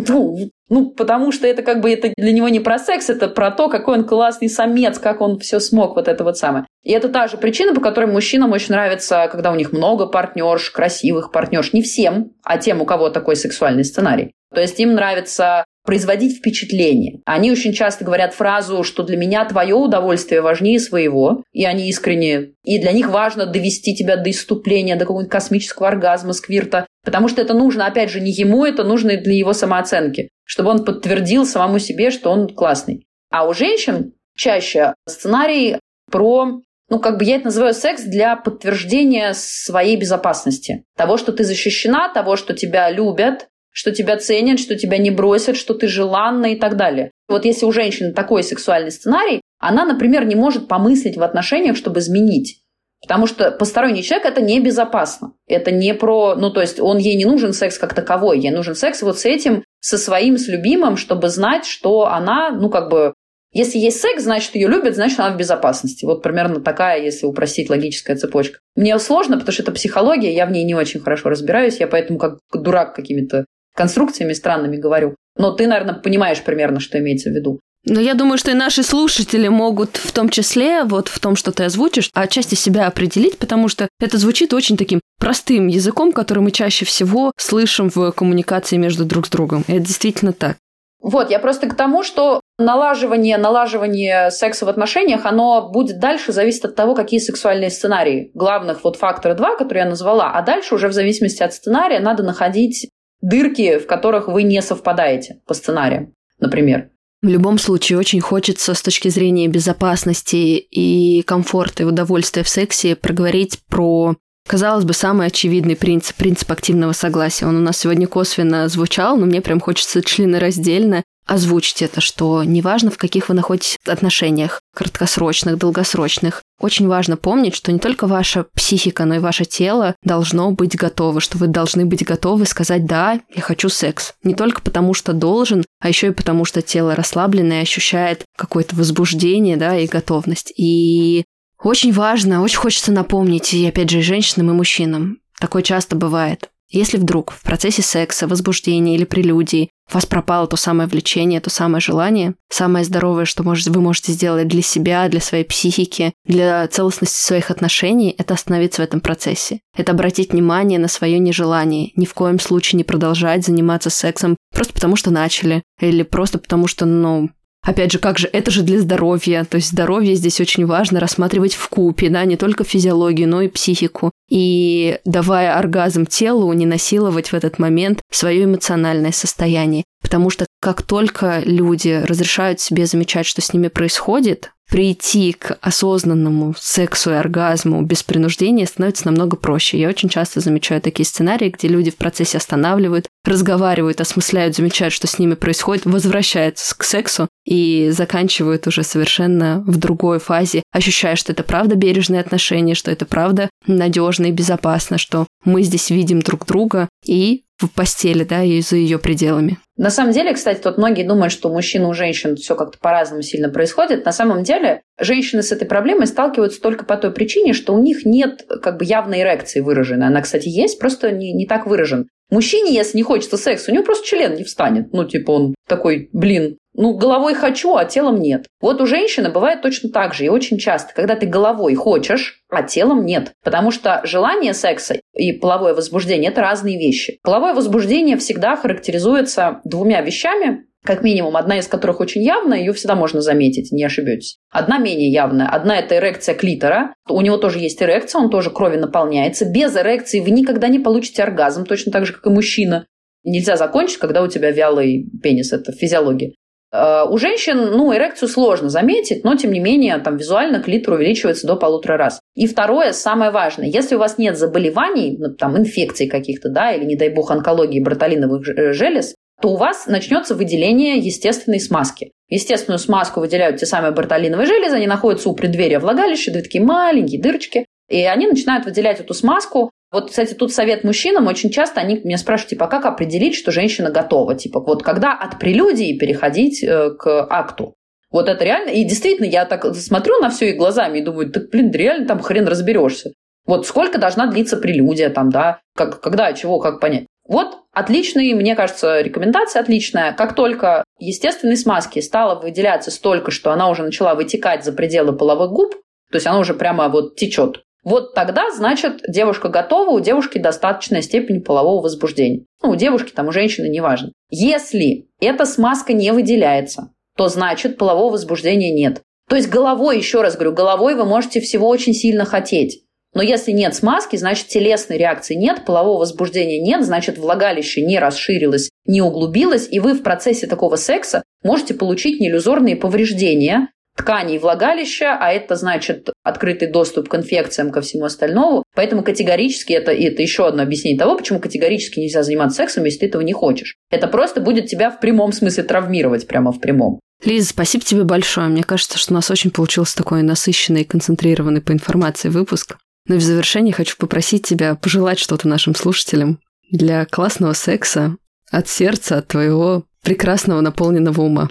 [SPEAKER 1] Ну, потому что это как бы это для него не про секс, это про то, какой он классный самец, как он все смог, вот это вот самое. И это та же причина, по которой мужчинам очень нравится, когда у них много партнерш, красивых партнерш. Не всем, а тем, у кого такой сексуальный сценарий. То есть им нравится производить впечатление. Они очень часто говорят фразу, что для меня твое удовольствие важнее своего, и они искренне, и для них важно довести тебя до иступления, до какого-нибудь космического оргазма, сквирта, потому что это нужно, опять же, не ему, это нужно для его самооценки, чтобы он подтвердил самому себе, что он классный. А у женщин чаще сценарий про ну, как бы я это называю секс для подтверждения своей безопасности. Того, что ты защищена, того, что тебя любят, что тебя ценят, что тебя не бросят, что ты желанна и так далее. Вот если у женщины такой сексуальный сценарий, она, например, не может помыслить в отношениях, чтобы изменить. Потому что посторонний человек это небезопасно. Это не про... Ну, то есть он ей не нужен секс как таковой. Ей нужен секс вот с этим, со своим, с любимым, чтобы знать, что она, ну, как бы... Если есть секс, значит, ее любят, значит, она в безопасности. Вот примерно такая, если упростить, логическая цепочка. Мне сложно, потому что это психология, я в ней не очень хорошо разбираюсь, я поэтому как дурак какими-то конструкциями странными говорю. Но ты, наверное, понимаешь примерно, что имеется в виду.
[SPEAKER 2] Но я думаю, что и наши слушатели могут в том числе, вот в том, что ты озвучишь, отчасти себя определить, потому что это звучит очень таким простым языком, который мы чаще всего слышим в коммуникации между друг с другом. И это действительно так.
[SPEAKER 1] Вот, я просто к тому, что налаживание, налаживание секса в отношениях, оно будет дальше зависеть от того, какие сексуальные сценарии. Главных вот фактора два, которые я назвала, а дальше уже в зависимости от сценария надо находить дырки, в которых вы не совпадаете по сценариям, например.
[SPEAKER 2] В любом случае, очень хочется с точки зрения безопасности и комфорта и удовольствия в сексе проговорить про, казалось бы, самый очевидный принцип, принцип активного согласия. Он у нас сегодня косвенно звучал, но мне прям хочется членораздельно озвучить это, что неважно, в каких вы находитесь отношениях, краткосрочных, долгосрочных, очень важно помнить, что не только ваша психика, но и ваше тело должно быть готово, что вы должны быть готовы сказать «да, я хочу секс». Не только потому, что должен, а еще и потому, что тело расслабленное ощущает какое-то возбуждение, да, и готовность. И очень важно, очень хочется напомнить, и опять же, женщинам и мужчинам, такое часто бывает. Если вдруг в процессе секса, возбуждения или прелюдии у вас пропало то самое влечение, то самое желание, самое здоровое, что можете, вы можете сделать для себя, для своей психики, для целостности своих отношений, это остановиться в этом процессе. Это обратить внимание на свое нежелание. Ни в коем случае не продолжать заниматься сексом просто потому, что начали. Или просто потому, что, ну, Опять же, как же, это же для здоровья. То есть здоровье здесь очень важно рассматривать в купе, да, не только физиологию, но и психику. И давая оргазм телу, не насиловать в этот момент свое эмоциональное состояние. Потому что как только люди разрешают себе замечать, что с ними происходит, прийти к осознанному сексу и оргазму без принуждения становится намного проще. Я очень часто замечаю такие сценарии, где люди в процессе останавливают, разговаривают, осмысляют, замечают, что с ними происходит, возвращаются к сексу и заканчивают уже совершенно в другой фазе, ощущая, что это правда бережные отношения, что это правда надежно и безопасно, что мы здесь видим друг друга и в постели, да, и за ее пределами.
[SPEAKER 1] На самом деле, кстати, тут многие думают, что у мужчин и у женщин все как-то по-разному сильно происходит. На самом деле, женщины с этой проблемой сталкиваются только по той причине, что у них нет как бы явной эрекции выраженной. Она, кстати, есть, просто не, не так выражен. Мужчине, если не хочется секса, у него просто член не встанет. Ну, типа он такой, блин, ну, головой хочу, а телом нет. Вот у женщины бывает точно так же. И очень часто, когда ты головой хочешь, а телом нет. Потому что желание секса и половое возбуждение – это разные вещи. Половое возбуждение всегда характеризуется двумя вещами, как минимум, одна из которых очень явная, ее всегда можно заметить, не ошибетесь. Одна менее явная. Одна – это эрекция клитора. У него тоже есть эрекция, он тоже крови наполняется. Без эрекции вы никогда не получите оргазм, точно так же, как и мужчина. Нельзя закончить, когда у тебя вялый пенис, это физиология. Э, у женщин, ну, эрекцию сложно заметить, но, тем не менее, там визуально клитор увеличивается до полутора раз. И второе, самое важное, если у вас нет заболеваний, ну, там, инфекций каких-то, да, или, не дай бог, онкологии братолиновых э, желез, то у вас начнется выделение естественной смазки. Естественную смазку выделяют те самые бартолиновые железы, они находятся у преддверия влагалища, две такие маленькие дырочки, и они начинают выделять эту смазку, вот, кстати, тут совет мужчинам. Очень часто они меня спрашивают, типа, а как определить, что женщина готова? Типа, вот когда от прелюдии переходить э, к акту? Вот это реально. И действительно, я так смотрю на все их глазами и думаю, так, блин, реально там хрен разберешься. Вот сколько должна длиться прелюдия там, да, как, когда, чего, как понять. Вот отличный, мне кажется, рекомендация отличная. Как только естественной смазки стало выделяться столько, что она уже начала вытекать за пределы половых губ, то есть она уже прямо вот течет, вот тогда, значит, девушка готова, у девушки достаточная степень полового возбуждения. Ну, у девушки, там, у женщины, неважно. Если эта смазка не выделяется, то значит полового возбуждения нет. То есть головой, еще раз говорю, головой вы можете всего очень сильно хотеть. Но если нет смазки, значит телесной реакции нет, полового возбуждения нет, значит влагалище не расширилось, не углубилось, и вы в процессе такого секса можете получить неиллюзорные повреждения, тканей влагалища, а это значит открытый доступ к инфекциям, ко всему остальному. Поэтому категорически это, и это еще одно объяснение того, почему категорически нельзя заниматься сексом, если ты этого не хочешь. Это просто будет тебя в прямом смысле травмировать, прямо в прямом.
[SPEAKER 2] Лиза, спасибо тебе большое. Мне кажется, что у нас очень получился такой насыщенный и концентрированный по информации выпуск. Но в завершении хочу попросить тебя пожелать что-то нашим слушателям для классного секса от сердца, от твоего прекрасного наполненного ума.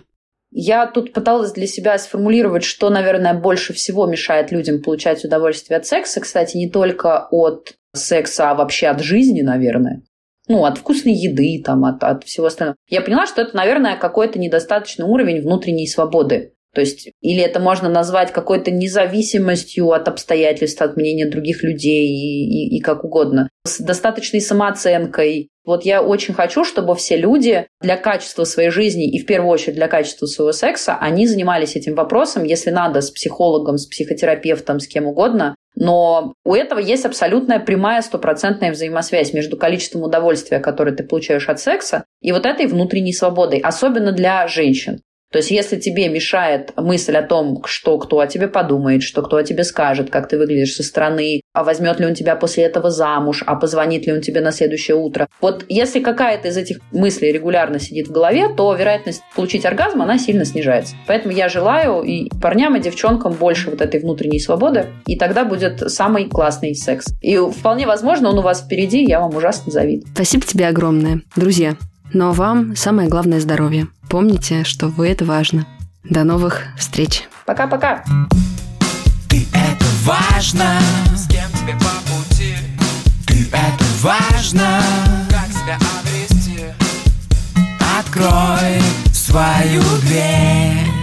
[SPEAKER 1] Я тут пыталась для себя сформулировать, что, наверное, больше всего мешает людям получать удовольствие от секса. Кстати, не только от секса, а вообще от жизни, наверное. Ну, от вкусной еды, там, от, от всего остального. Я поняла, что это, наверное, какой-то недостаточный уровень внутренней свободы. То есть, или это можно назвать какой-то независимостью от обстоятельств, от мнения других людей и, и, и как угодно, с достаточной самооценкой. Вот я очень хочу, чтобы все люди для качества своей жизни и в первую очередь для качества своего секса, они занимались этим вопросом, если надо, с психологом, с психотерапевтом, с кем угодно, но у этого есть абсолютная прямая стопроцентная взаимосвязь между количеством удовольствия, которое ты получаешь от секса, и вот этой внутренней свободой, особенно для женщин. То есть, если тебе мешает мысль о том, что кто о тебе подумает, что кто о тебе скажет, как ты выглядишь со стороны, а возьмет ли он тебя после этого замуж, а позвонит ли он тебе на следующее утро. Вот если какая-то из этих мыслей регулярно сидит в голове, то вероятность получить оргазм, она сильно снижается. Поэтому я желаю и парням, и девчонкам больше вот этой внутренней свободы, и тогда будет самый классный секс. И вполне возможно, он у вас впереди, я вам ужасно завидую.
[SPEAKER 2] Спасибо тебе огромное. Друзья, но вам самое главное здоровье. Помните, что вы это важно. До новых встреч.
[SPEAKER 1] Пока-пока.
[SPEAKER 3] Ты это важно. С кем тебе по пути? Ты это важно Как себя обрести Открой свою дверь